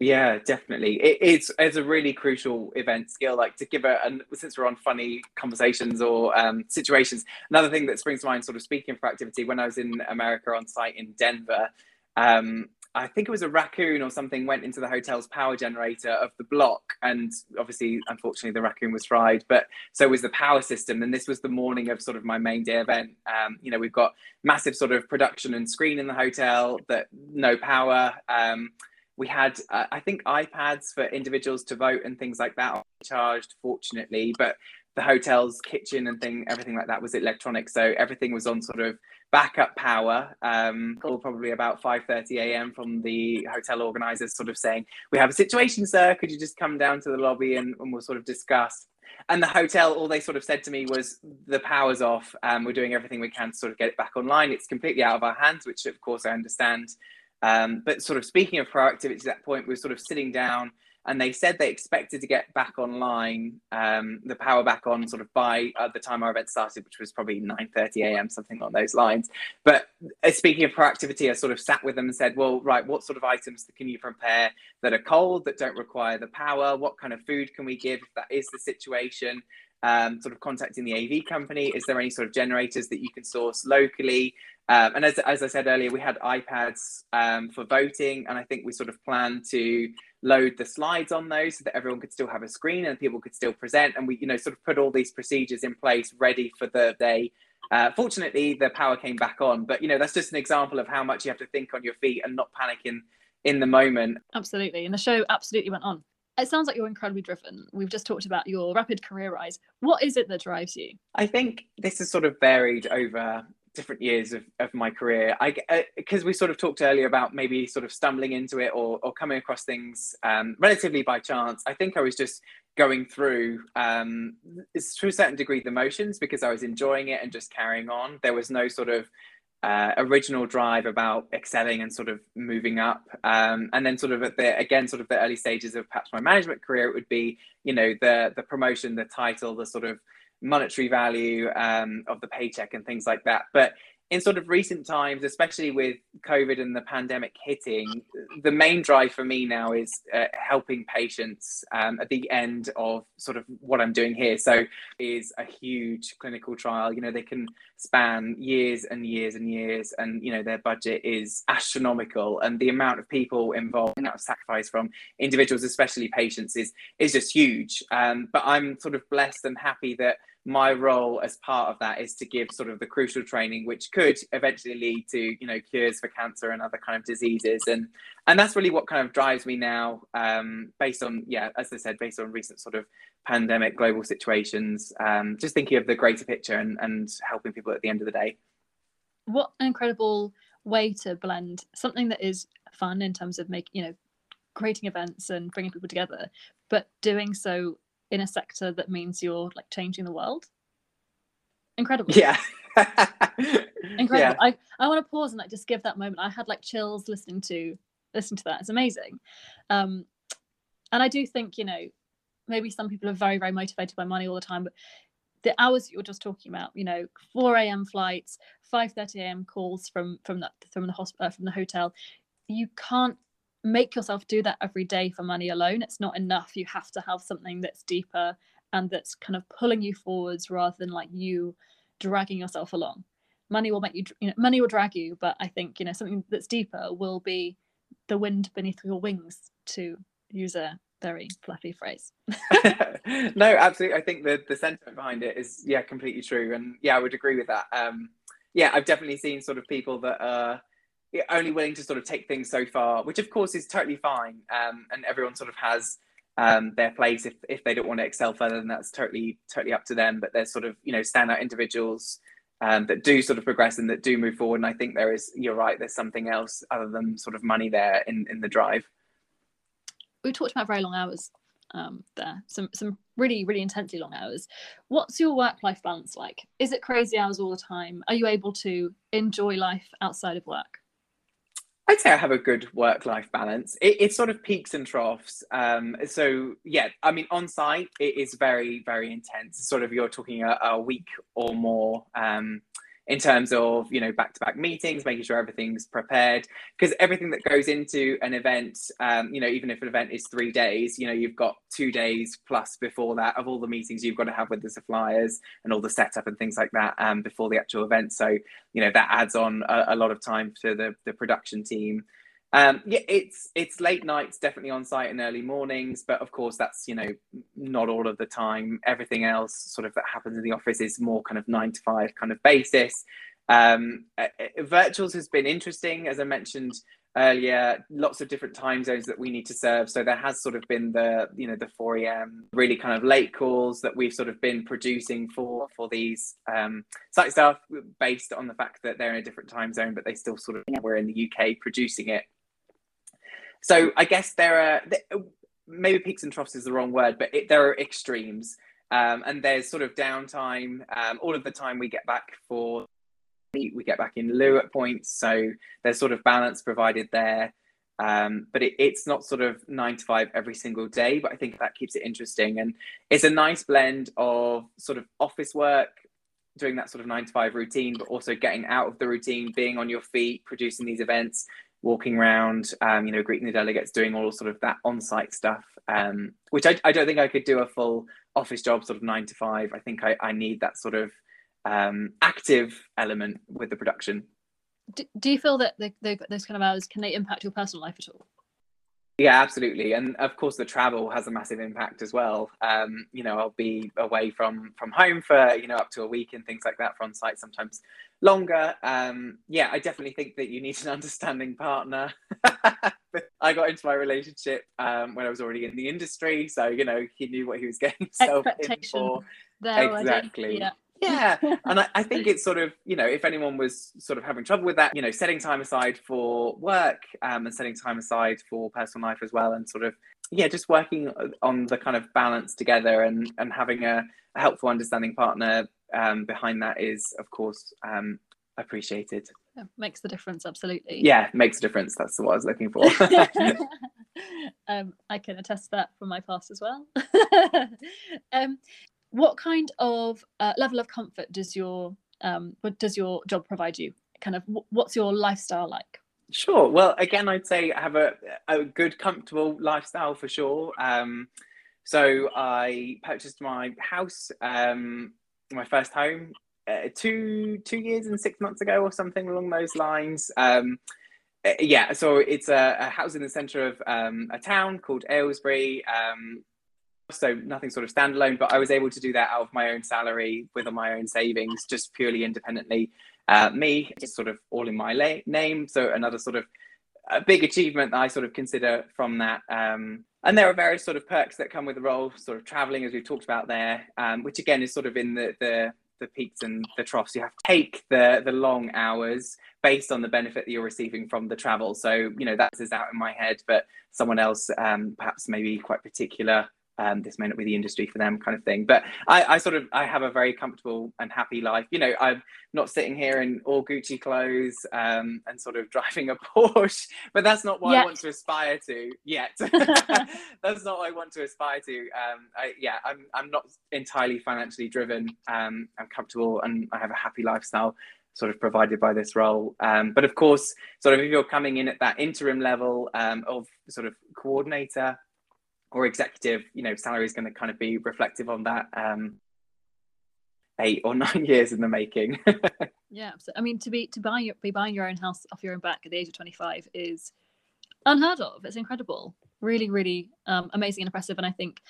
[SPEAKER 2] Yeah, definitely. It, it's it's a really crucial event skill. Like to give a, and since we're on funny conversations or um, situations, another thing that springs to mind, sort of speaking for activity, when I was in America on site in Denver, um, I think it was a raccoon or something went into the hotel's power generator of the block, and obviously, unfortunately, the raccoon was fried. But so was the power system, and this was the morning of sort of my main day event. Um, you know, we've got massive sort of production and screen in the hotel, that no power. Um, we had, uh, I think, iPads for individuals to vote and things like that charged, fortunately. But the hotel's kitchen and thing, everything like that was electronic. So everything was on sort of backup power. Um, probably about 5:30 a.m. from the hotel organisers, sort of saying, "We have a situation, sir. Could you just come down to the lobby and, and we'll sort of discuss." And the hotel, all they sort of said to me was, "The power's off. Um, we're doing everything we can to sort of get it back online. It's completely out of our hands," which of course I understand. Um, but sort of speaking of proactivity, at that point, we we're sort of sitting down and they said they expected to get back online, um, the power back on sort of by uh, the time our event started, which was probably 9.30 a.m., something along those lines. But uh, speaking of proactivity, I sort of sat with them and said, well, right, what sort of items can you prepare that are cold, that don't require the power? What kind of food can we give if that is the situation? Um, sort of contacting the AV company. Is there any sort of generators that you can source locally? Um, and as, as I said earlier, we had iPads um, for voting, and I think we sort of planned to load the slides on those so that everyone could still have a screen and people could still present. And we, you know, sort of put all these procedures in place ready for the day. Uh, fortunately, the power came back on, but you know, that's just an example of how much you have to think on your feet and not panic in in the moment.
[SPEAKER 1] Absolutely, and the show absolutely went on. It sounds like you're incredibly driven. We've just talked about your rapid career rise. What is it that drives you?
[SPEAKER 2] I think this has sort of varied over different years of, of my career. I because uh, we sort of talked earlier about maybe sort of stumbling into it or, or coming across things um, relatively by chance. I think i was just going through um, to a certain degree the motions because i was enjoying it and just carrying on. There was no sort of uh, original drive about excelling and sort of moving up. Um, and then sort of at the again sort of the early stages of perhaps my management career it would be you know the the promotion the title the sort of monetary value um, of the paycheck and things like that. But in sort of recent times, especially with COVID and the pandemic hitting, the main drive for me now is uh, helping patients um, at the end of sort of what I'm doing here. So, is a huge clinical trial. You know, they can span years and years and years, and you know their budget is astronomical, and the amount of people involved, and that sacrifice from individuals, especially patients, is is just huge. Um, but I'm sort of blessed and happy that my role as part of that is to give sort of the crucial training which could eventually lead to you know cures for cancer and other kind of diseases. And and that's really what kind of drives me now um, based on yeah as i said based on recent sort of pandemic global situations um, just thinking of the greater picture and, and helping people at the end of the day.
[SPEAKER 1] What an incredible way to blend something that is fun in terms of making you know creating events and bringing people together but doing so in a sector that means you're like changing the world. Incredible.
[SPEAKER 2] Yeah.
[SPEAKER 1] Incredible. Yeah. I, I want to pause and like just give that moment. I had like chills listening to listening to that. It's amazing. Um and I do think, you know, maybe some people are very, very motivated by money all the time, but the hours you're just talking about, you know, 4 a.m. flights, 5:30 a.m. calls from from that from the hospital uh, from the hotel, you can't make yourself do that every day for money alone. It's not enough. You have to have something that's deeper and that's kind of pulling you forwards rather than like you dragging yourself along. Money will make you, you know, money will drag you, but I think, you know, something that's deeper will be the wind beneath your wings, to use a very fluffy phrase.
[SPEAKER 2] no, absolutely. I think the the sentiment behind it is yeah, completely true, and yeah, I would agree with that. Um, yeah, I've definitely seen sort of people that are only willing to sort of take things so far, which of course is totally fine. Um, and everyone sort of has um, their place. If, if they don't want to excel further, then that's totally totally up to them. But there's sort of you know standout individuals um, that do sort of progress and that do move forward. And I think there is you're right. There's something else other than sort of money there in in the drive.
[SPEAKER 1] We talked about very long hours um, there. Some some really really intensely long hours. What's your work life balance like? Is it crazy hours all the time? Are you able to enjoy life outside of work?
[SPEAKER 2] I'd say I have a good work life balance. It, it, sort of peaks and troughs. Um, so, yeah, I mean, on site, it is very, very intense. Sort of, you're talking a, a week or more. Um, in terms of you know back to back meetings making sure everything's prepared. Because everything that goes into an event um, you know even if an event is three days you know you've got two days plus before that of all the meetings you've got to have with the suppliers and all the setup and things like that um, before the actual event. So you know that adds on a, a lot of time to the, the production team um, yeah, it's it's late nights, definitely on site and early mornings, but of course that's you know not all of the time. Everything else, sort of that happens in the office, is more kind of nine to five kind of basis. Um, uh, uh, virtuals has been interesting, as I mentioned earlier. Lots of different time zones that we need to serve. So there has sort of been the you know the 4 a.m. really kind of late calls that we've sort of been producing for for these um, site staff based on the fact that they're in a different time zone, but they still sort of we're in the UK producing it. So I guess there are maybe peaks and troughs is the wrong word, but it, there are extremes. Um, and there's sort of downtime. Um, all of the time we get back for we get back in lieu at points, so there's sort of balance provided there. Um, but it, it's not sort of nine to five every single day. But I think that keeps it interesting, and it's a nice blend of sort of office work, doing that sort of nine to five routine, but also getting out of the routine, being on your feet, producing these events, walking around, um, you know, greeting the delegates, doing all sort of that on-site stuff, um, which I, I don't think I could do a full office job sort of nine to five. I think I, I need that sort of um, active element with the production.
[SPEAKER 1] Do, do you feel that the, the, those kind of hours can they impact your personal life at all?
[SPEAKER 2] Yeah, absolutely, and of course the travel has a massive impact as well. Um, you know, I'll be away from from home for you know up to a week and things like that for on site, sometimes longer. Um, yeah, I definitely think that you need an understanding partner. I got into my relationship um, when I was already in the industry, so you know he knew what he was getting himself in for. exactly. Yeah yeah and I, I, think it's sort of you know if anyone was sort of having trouble with that you know setting time aside for work um, and setting time aside for personal life as well and sort of yeah just working on the kind of balance together and and having a, a helpful understanding partner um, behind that is of course um, appreciated
[SPEAKER 1] yeah, makes the difference absolutely
[SPEAKER 2] yeah makes a difference that's what i was looking for
[SPEAKER 1] um, i can attest to that from my past as well um, what kind of uh, level of comfort does your um, does your job provide you? Kind of, what's your lifestyle like?
[SPEAKER 2] Sure. Well, again, I'd say I have a, a good, comfortable lifestyle for sure. Um, so I purchased my house, um, my first home, uh, two two years and six months ago, or something along those lines. Um, uh, yeah, so it's a, a, house in the centre of um, a town called Aylesbury. Um, so nothing sort of standalone but i was able to do that out of my own salary with my own savings just purely independently uh, me just sort of all in my la- name so another sort of a big achievement that i sort of consider from that um, and there are various sort of perks that come with the role sort of traveling as we've talked about there um, which again is sort of in the the the peaks and the troughs. You have to take the the long hours based on the benefit that you're receiving from the travel. So you know that is out in my head but someone else um, perhaps maybe quite particular um, this may not be the industry for them kind of thing but I, I, sort of i have a very comfortable and happy life you know i'm not sitting here in all gucci clothes um, and sort of driving a porsche but that's not what yet. i want to aspire to yet that's not what i want to aspire to um, I, yeah I'm, I'm not entirely financially driven um, i'm comfortable and i have a happy lifestyle sort of provided by this role. Um, but of course, sort of if you're coming in at that interim level um, of sort of coordinator or executive, you know, salary is going to kind of be reflective on that um, eight or nine years in the making.
[SPEAKER 1] yeah, so, I mean, to be to buy your, be buying your own house off your own back at the age of twenty five is unheard of. It's incredible, really, really um, amazing and impressive. And I think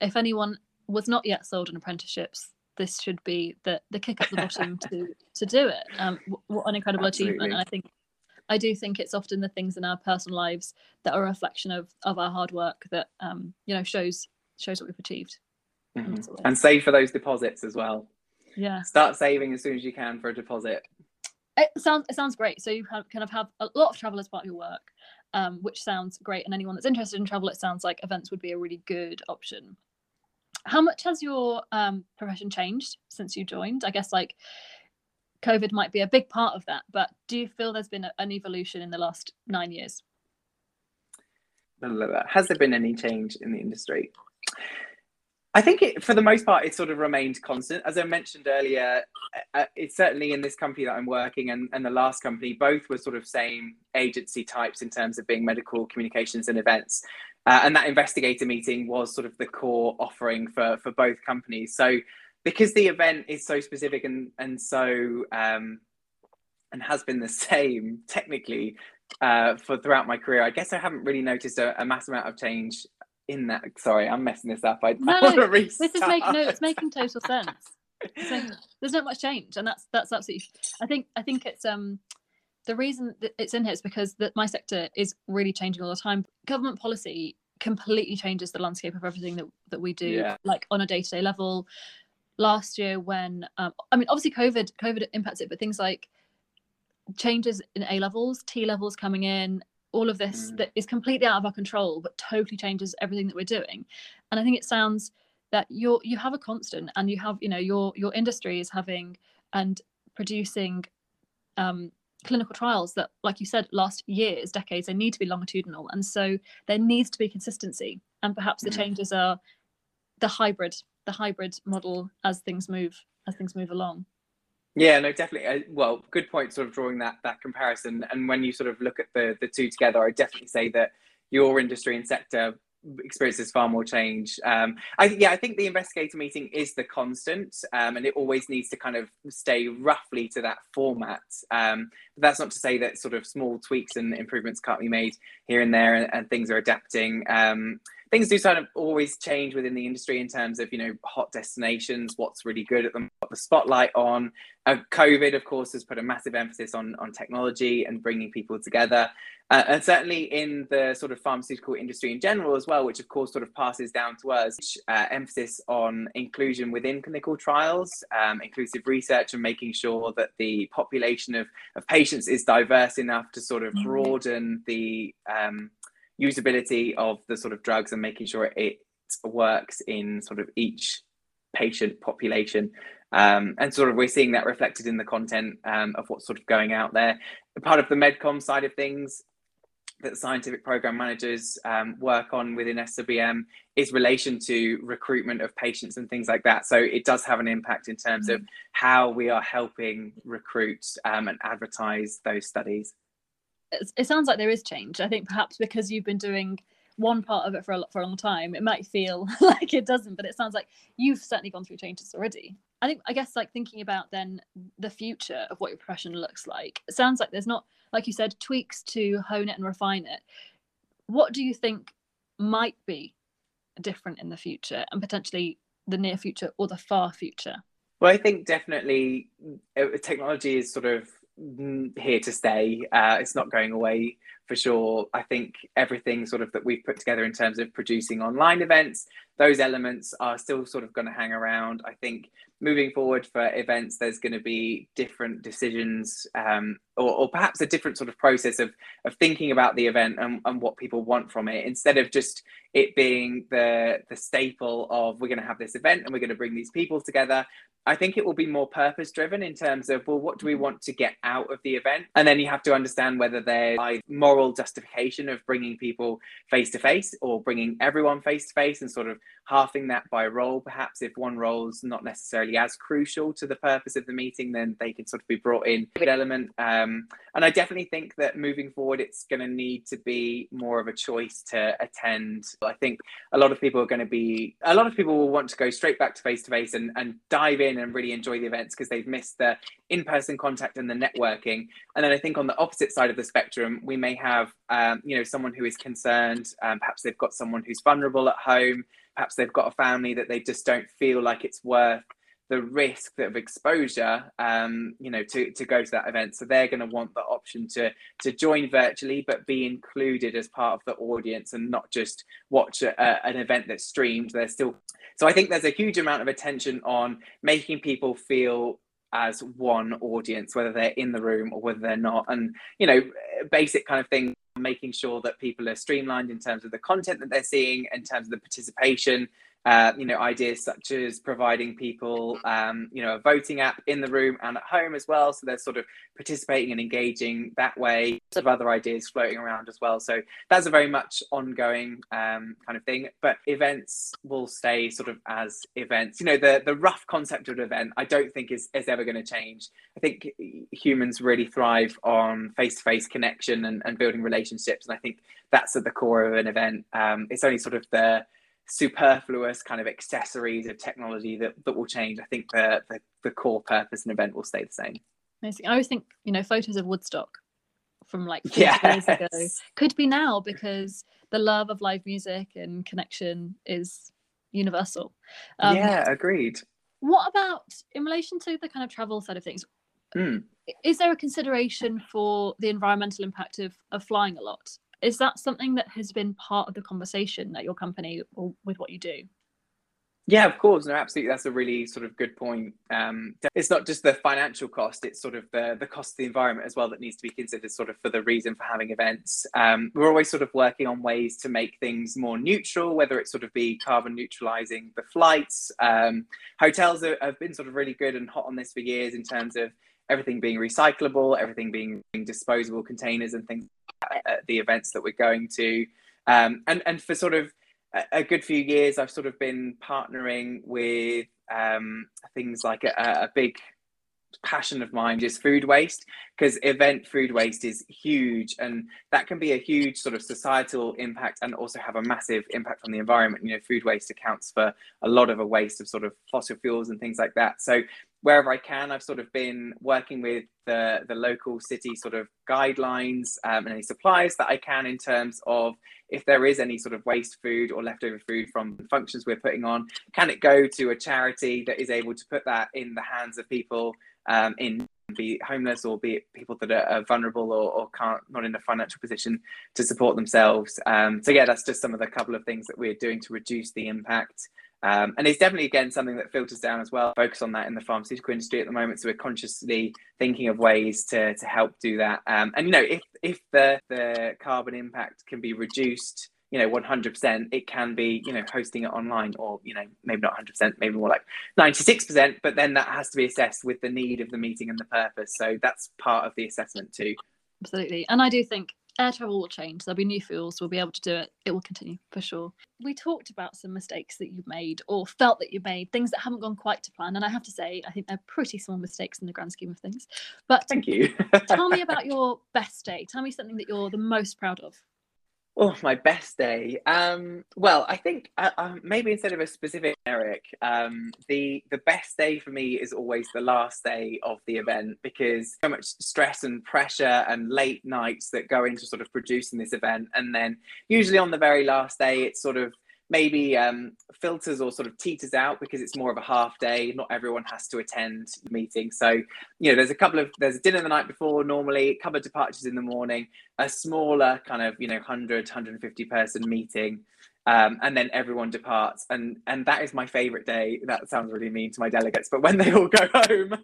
[SPEAKER 1] if anyone was not yet sold on apprenticeships, this should be the the kick up the bottom to to do it. Um, what an incredible Absolutely. achievement! And I think I do think it's often the things in our personal lives that are a reflection of of our hard work that um, you know shows shows what we've achieved.
[SPEAKER 2] Mm-hmm. And save for those deposits as well.
[SPEAKER 1] Yeah.
[SPEAKER 2] Start saving as soon as you can for a deposit.
[SPEAKER 1] It sounds it sounds great. So you kind of have a lot of travel as part of your work, um, which sounds great. And anyone that's interested in travel, it sounds like events would be a really good option. How much has your um, profession changed since you joined? I guess like COVID might be a big part of that. But do you feel there's been an evolution in the last nine years?
[SPEAKER 2] Has there been any change in the industry? I think it, for the most part, it sort of remained constant. As I mentioned earlier, uh, uh, it's certainly in this company that I'm working and, and the last company, both were sort of same agency types in terms of being medical communications and events. Uh, and that investigator meeting was sort of the core offering for, for both companies. So because the event is so specific and and so um, and has been the same technically uh, for throughout my career. I guess I haven't really noticed a, a mass amount of change in that. Sorry, I'm messing this up. I,
[SPEAKER 1] no, I want to restart. This is making no, it's making total sense. there's not much change, and that's that's absolutely. I think I think it's um the reason that it's in here is because that my sector is really changing all the time. Government policy completely changes the landscape of everything that that we do,
[SPEAKER 2] Yeah.
[SPEAKER 1] like on a day to day level. Last year, when um, I mean, obviously COVID COVID impacts it, but things like changes in A levels, T levels coming in, all of this
[SPEAKER 2] Mm.
[SPEAKER 1] that is completely out of our control, but totally changes everything that we're doing. And I think it sounds that you're you have a constant, and you have you know your your industry is having and producing um, clinical trials that, like you said, last years, decades. They need to be longitudinal, and so there needs to be consistency. And perhaps the
[SPEAKER 2] Mhm.
[SPEAKER 1] changes are the hybrid, the hybrid model as things move as things move along.
[SPEAKER 2] Yeah, no, definitely. Uh, well, good point. Sort of drawing that that comparison, and when you sort of look at the the two together, I definitely say that your industry and sector experiences far more change. Um, I yeah, I think the investigator meeting is the constant, um, and it always needs to kind of stay roughly to that format. Um, but that's not to say that sort of small tweaks and improvements can't be made here and there, and, and things are adapting. Um, things do kind of always change within the industry in terms of you know hot destinations, what's really good at them, the spotlight on. Uh, COVID, of course, has put a massive emphasis on on technology and bringing people together, uh, and certainly in the sort of pharmaceutical industry in general as well, which of course sort of passes down to us. Uh, emphasis on inclusion within clinical trials, um, inclusive research, and making sure that the population of of patients is diverse enough to sort of
[SPEAKER 1] Mhm.
[SPEAKER 2] broaden the um, usability of the sort of drugs and making sure it works in sort of each patient population. Um, and sort of we're seeing that reflected in the content um, of what's sort of going out there. Part of the medcom side of things that scientific program managers um, work on within SWM is relation to recruitment of patients and things like that. So it does have an impact in terms of how we are helping recruit um, and advertise those studies.
[SPEAKER 1] It, sounds like there is change. I think perhaps because you've been doing one part of it for a, for a long time, it might feel like it doesn't, but it sounds like you've certainly gone through changes already. I think, I guess, like thinking about then the future of what your profession looks like, it sounds like there's not, like you said, tweaks to hone it and refine it. What do you think might be different in the future and potentially the near future or the far future?
[SPEAKER 2] Well, I think definitely uh, technology is sort of here to stay. Uh, it's not going away for sure. I think everything sort of that we've put together in terms of producing online events, those elements are still sort of going to hang around. I think moving forward for events, there's going to be different decisions um, or, or, perhaps a different sort of process of, of thinking about the event and, and what people want from it instead of just it being the, the staple of we're going to have this event and we're going to bring these people together. I think it will be more purpose driven in terms of, well, what do we want to get out of the event? And then you have to understand whether there's a moral justification of bringing people face to face or bringing everyone face to face and sort of halving that by role. Perhaps if one role's not necessarily as crucial to the purpose of the meeting, then they can sort of be brought in element. Um, and I definitely think that moving forward, it's going to need to be more of a choice to attend. I think a lot of people are going to be, a lot of people will want to go straight back to face to face and and dive in and really enjoy the events because they've missed the in person contact and the networking. And then I think on the opposite side of the spectrum, we may have, um, you know, someone who is concerned. Um, perhaps they've got someone who's vulnerable at home. Perhaps they've got a family that they just don't feel like it's worth the risk of exposure, um, you know, to, to go to that event. So they're going to want the option to to join virtually, but be included as part of the audience and not just watch a, a, an event that's streamed. They're still. So I think there's a huge amount of attention on making people feel as one audience, whether they're in the room or whether they're not, and you know, basic kind of thing. Making sure that people are streamlined in terms of the content that they're seeing, in terms of the participation, uh, you know, ideas such as providing people, um, you know, a voting app in the room and at home as well. So they're sort of participating and engaging that way. Of other ideas floating around as well. So that's a very much ongoing um, kind of thing. But events will stay sort of as events. You know, the the rough concept of an event, I don't think is is ever going to change. I think humans really thrive on face to face connection and, and building relationships, and I think that's at the core of an event. Um, it's only sort of the superfluous kind of accessories of technology that, that will change. I think the, the, the core purpose and event will stay the same.
[SPEAKER 1] Amazing. I always think, you know, photos of Woodstock from like
[SPEAKER 2] yes.
[SPEAKER 1] years ago could be now because the love of live music and connection is universal.
[SPEAKER 2] Um, yeah, agreed.
[SPEAKER 1] What about in relation to the kind of travel side of things?
[SPEAKER 2] Mm.
[SPEAKER 1] Is there a consideration for the environmental impact of, of flying a lot? Is that something that has been part of the conversation at your company or with what you do?
[SPEAKER 2] Yeah, of course. No, absolutely. That's a really sort of good point. Um, it's not just the financial cost; it's sort of the the cost of the environment as well that needs to be considered, sort of for the reason for having events. Um, we're always sort of working on ways to make things more neutral, whether it's sort of be carbon neutralizing the flights. Um, hotels are, have been sort of really good and hot on this for years in terms of everything being recyclable, everything being, being disposable containers and things at the events that we're going to. Um, and and for sort of a good few years, I've sort of been partnering with um, things like a, a, big passion of mine is food waste because event food waste is huge and that can be a huge sort of societal impact and also have a massive impact on the environment you know food waste accounts for a lot of a waste of sort of fossil fuels and things like that so wherever I can, I've sort of been working with the, the local city sort of guidelines um, and any suppliers that I can in terms of if there is any sort of waste food or leftover food from functions we're putting on, can it go to a charity that is able to put that in the hands of people um, in be homeless or be people that are, are vulnerable or, or, can't not in a financial position to support themselves. Um, so yeah, that's just some of the couple of things that we're doing to reduce the impact um, and it's definitely again something that filters down as well. Focus on that in the pharmaceutical industry at the moment, so we're consciously thinking of ways to to help do that. Um, and you know, if if the the carbon impact can be reduced, you know, one hundred percent, it can be you know hosting it online, or you know maybe not hundred percent, maybe more like ninety six percent. But then that has to be assessed with the need of the meeting and the purpose. So that's part of the assessment too.
[SPEAKER 1] Absolutely, and I do think air travel will change. There'll be new fuels. We'll be able to do it. It will continue for sure. We talked about some mistakes that you've made or felt that you made, things that haven't gone quite to plan. And I have to say, I think they're pretty small mistakes in the grand scheme of things. But
[SPEAKER 2] thank you.
[SPEAKER 1] tell me about your best day. Tell me something that you're the most proud of.
[SPEAKER 2] Oh, my best day. Um, well, I think uh, uh, maybe instead of a specific Eric, um, the the best day for me is always the last day of the event because so much stress and pressure and late nights that go into sort of producing this event, and then usually on the very last day, it's sort of maybe um, filters or sort of teeters out because it's more of a half day. Not everyone has to attend the meeting. So, you know, there's a couple of, there's a dinner the night before normally, a couple of departures in the morning, a smaller kind of, you know, 100, 150 person meeting. Um, and then everyone departs and and that is my favorite day that sounds really mean to my delegates but when they all go home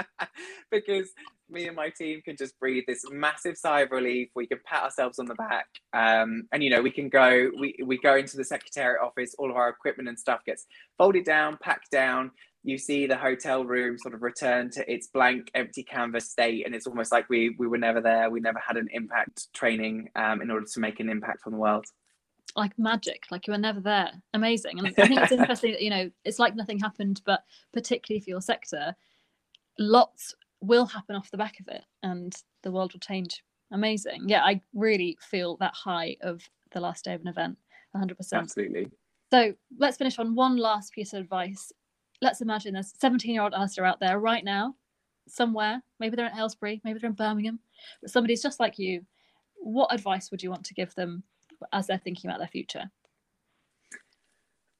[SPEAKER 2] because me and my team can just breathe this massive sigh of relief. We can pat ourselves on the back, um, and you know we can go. We we go into the secretariat office. All of our equipment and stuff gets folded down, packed down. You see the hotel room sort of return to its blank, empty canvas state, and it's almost like we we were never there. We never had an impact training um, in order to make an impact on the world
[SPEAKER 1] like magic like you were never there amazing and i think it's interesting that you know it's like nothing happened but particularly for your sector lots will happen off the back of it and the world will change. Amazing. Yeah i really feel that high of the last day of an event 100%
[SPEAKER 2] absolutely.
[SPEAKER 1] So let's finish on one last piece of advice. Let's imagine there's 17 year old Alistair out there right now somewhere. Maybe they're in Aylesbury maybe they're in Birmingham but somebody's just like you. What advice would you want to give them as they're thinking about their future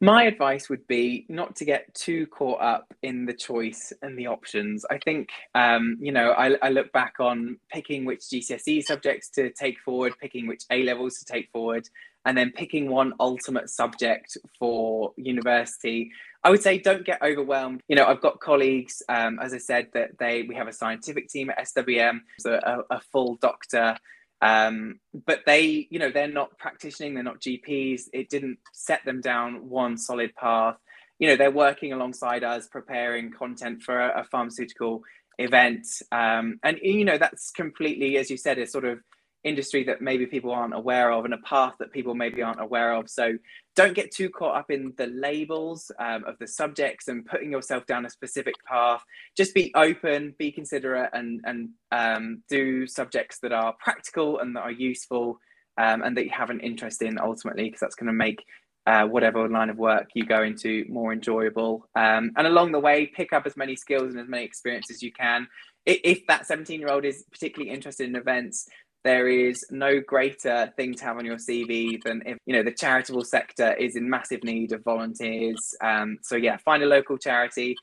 [SPEAKER 2] my advice would be not to get too caught up in the choice and the options. I think, um, you know, I, I, look back on picking which GCSE subjects to take forward, picking which A levels to take forward, and then picking one ultimate subject for university. I would say don't get overwhelmed. You know, I've got colleagues, um, as I said, that they we have a scientific team at SWM, so a, a full doctor um, but they, you know, they're not practicing, they're not GPs. It didn't set them down one solid path. You know, they're working alongside us, preparing content for a, a pharmaceutical event. Um, and, you know, that's completely, as you said, a sort of industry that maybe people aren't aware of and a path that people maybe aren't aware of. So don't get too caught up in the labels um, of the subjects and putting yourself down a specific path. Just be open, be considerate, and and um, do subjects that are practical and that are useful um, and that you have an interest in ultimately, because that's going to make uh, whatever line of work you go into more enjoyable. Um, and along the way, pick up as many skills and as many experiences as you can. If that 17 year old is particularly interested in events, there is no greater thing to have on your CV than if you know the charitable sector is in massive need of volunteers. Um, so yeah, find a local charity,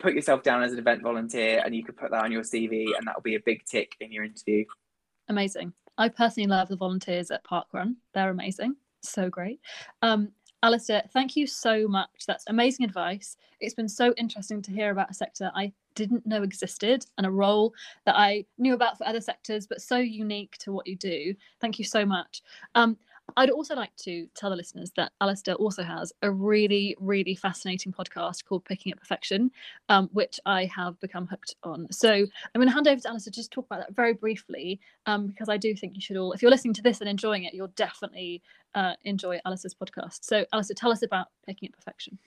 [SPEAKER 2] put yourself down as an event volunteer, and you could put that on your CV, and that will be a big tick in your interview.
[SPEAKER 1] Amazing. I personally love the volunteers at Parkrun. They're amazing. So great. Um, Alistair, thank you so much. That's amazing advice. It's been so interesting to hear about a sector I didn't know existed and a role that I knew about for other sectors, but so unique to what you do. Thank you so much. Um, I'd also like to tell the listeners that Alistair also has a really, really fascinating podcast called Picking at Perfection, um, which I have become hooked on. So I'm going to hand over to Alistair to just talk about that very briefly, um, because I do think you should all, if you're listening to this and enjoying it, you'll definitely uh, enjoy Alistair's podcast. So, Alistair, tell us about Picking at Perfection.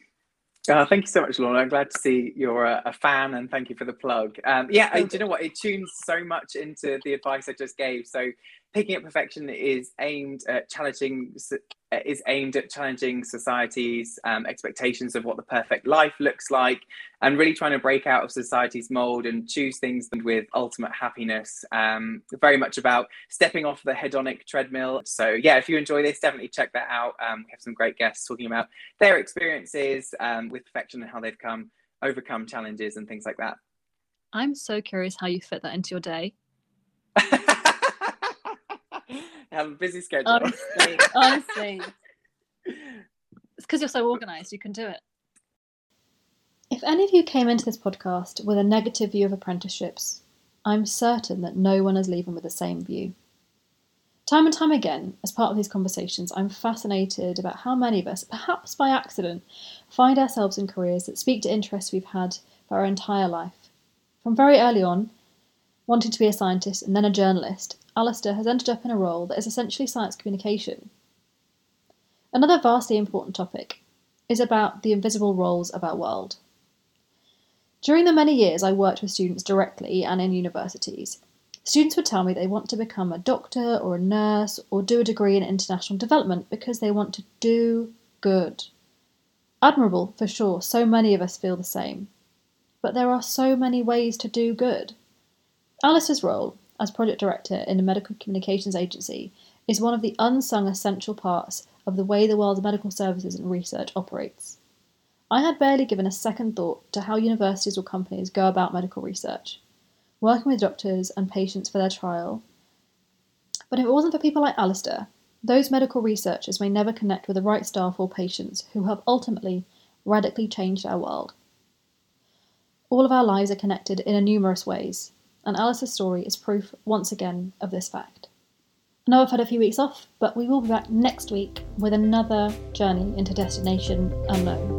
[SPEAKER 2] Uh, thank you so much, Lorna. I'm glad to see you're a, a fan and thank you for the plug. Um, yeah, I, do you know what? It tunes so much into the advice I just gave. So Picking at Perfection is aimed at challenging is aimed at challenging society's um, expectations of what the perfect life looks like, and really trying to break out of society's mold and choose things with ultimate happiness. Um, very much about stepping off the hedonic treadmill. So yeah, if you enjoy this, definitely check that out. Um, we have some great guests talking about their experiences um, with perfection and how they've come overcome challenges and things like that.
[SPEAKER 1] I'm so curious how you fit that into your day.
[SPEAKER 2] Have a busy schedule.
[SPEAKER 1] Honestly, honestly. It's because you're so organised, you can do it. If any of you came into this podcast with a negative view of apprenticeships, I'm certain that no one is leaving with the same view. Time and time again, as part of these conversations, I'm fascinated about how many of us, perhaps by accident, find ourselves in careers that speak to interests we've had for our entire life. From very early on, wanting to be a scientist and then a journalist, Alistair has ended up in a role that is essentially science communication. Another vastly important topic is about the invisible roles of our world. During the many years I worked with students directly and in universities, students would tell me they want to become a doctor or a nurse or do a degree in international development because they want to do good. Admirable, for sure, so many of us feel the same. But there are so many ways to do good. Alistair's role as project director in a medical communications agency is one of the unsung essential parts of the way the world's medical services and research operates. I had barely given a second thought to how universities or companies go about medical research, working with doctors and patients for their trial. But if it wasn't for people like Alistair, those medical researchers may never connect with the right staff or patients who have ultimately radically changed our world. All of our lives are connected in numerous ways, and Alistair's story is proof once again of this fact. I know I've had a few weeks off, but we will be back next week with another journey into Destination Unknown.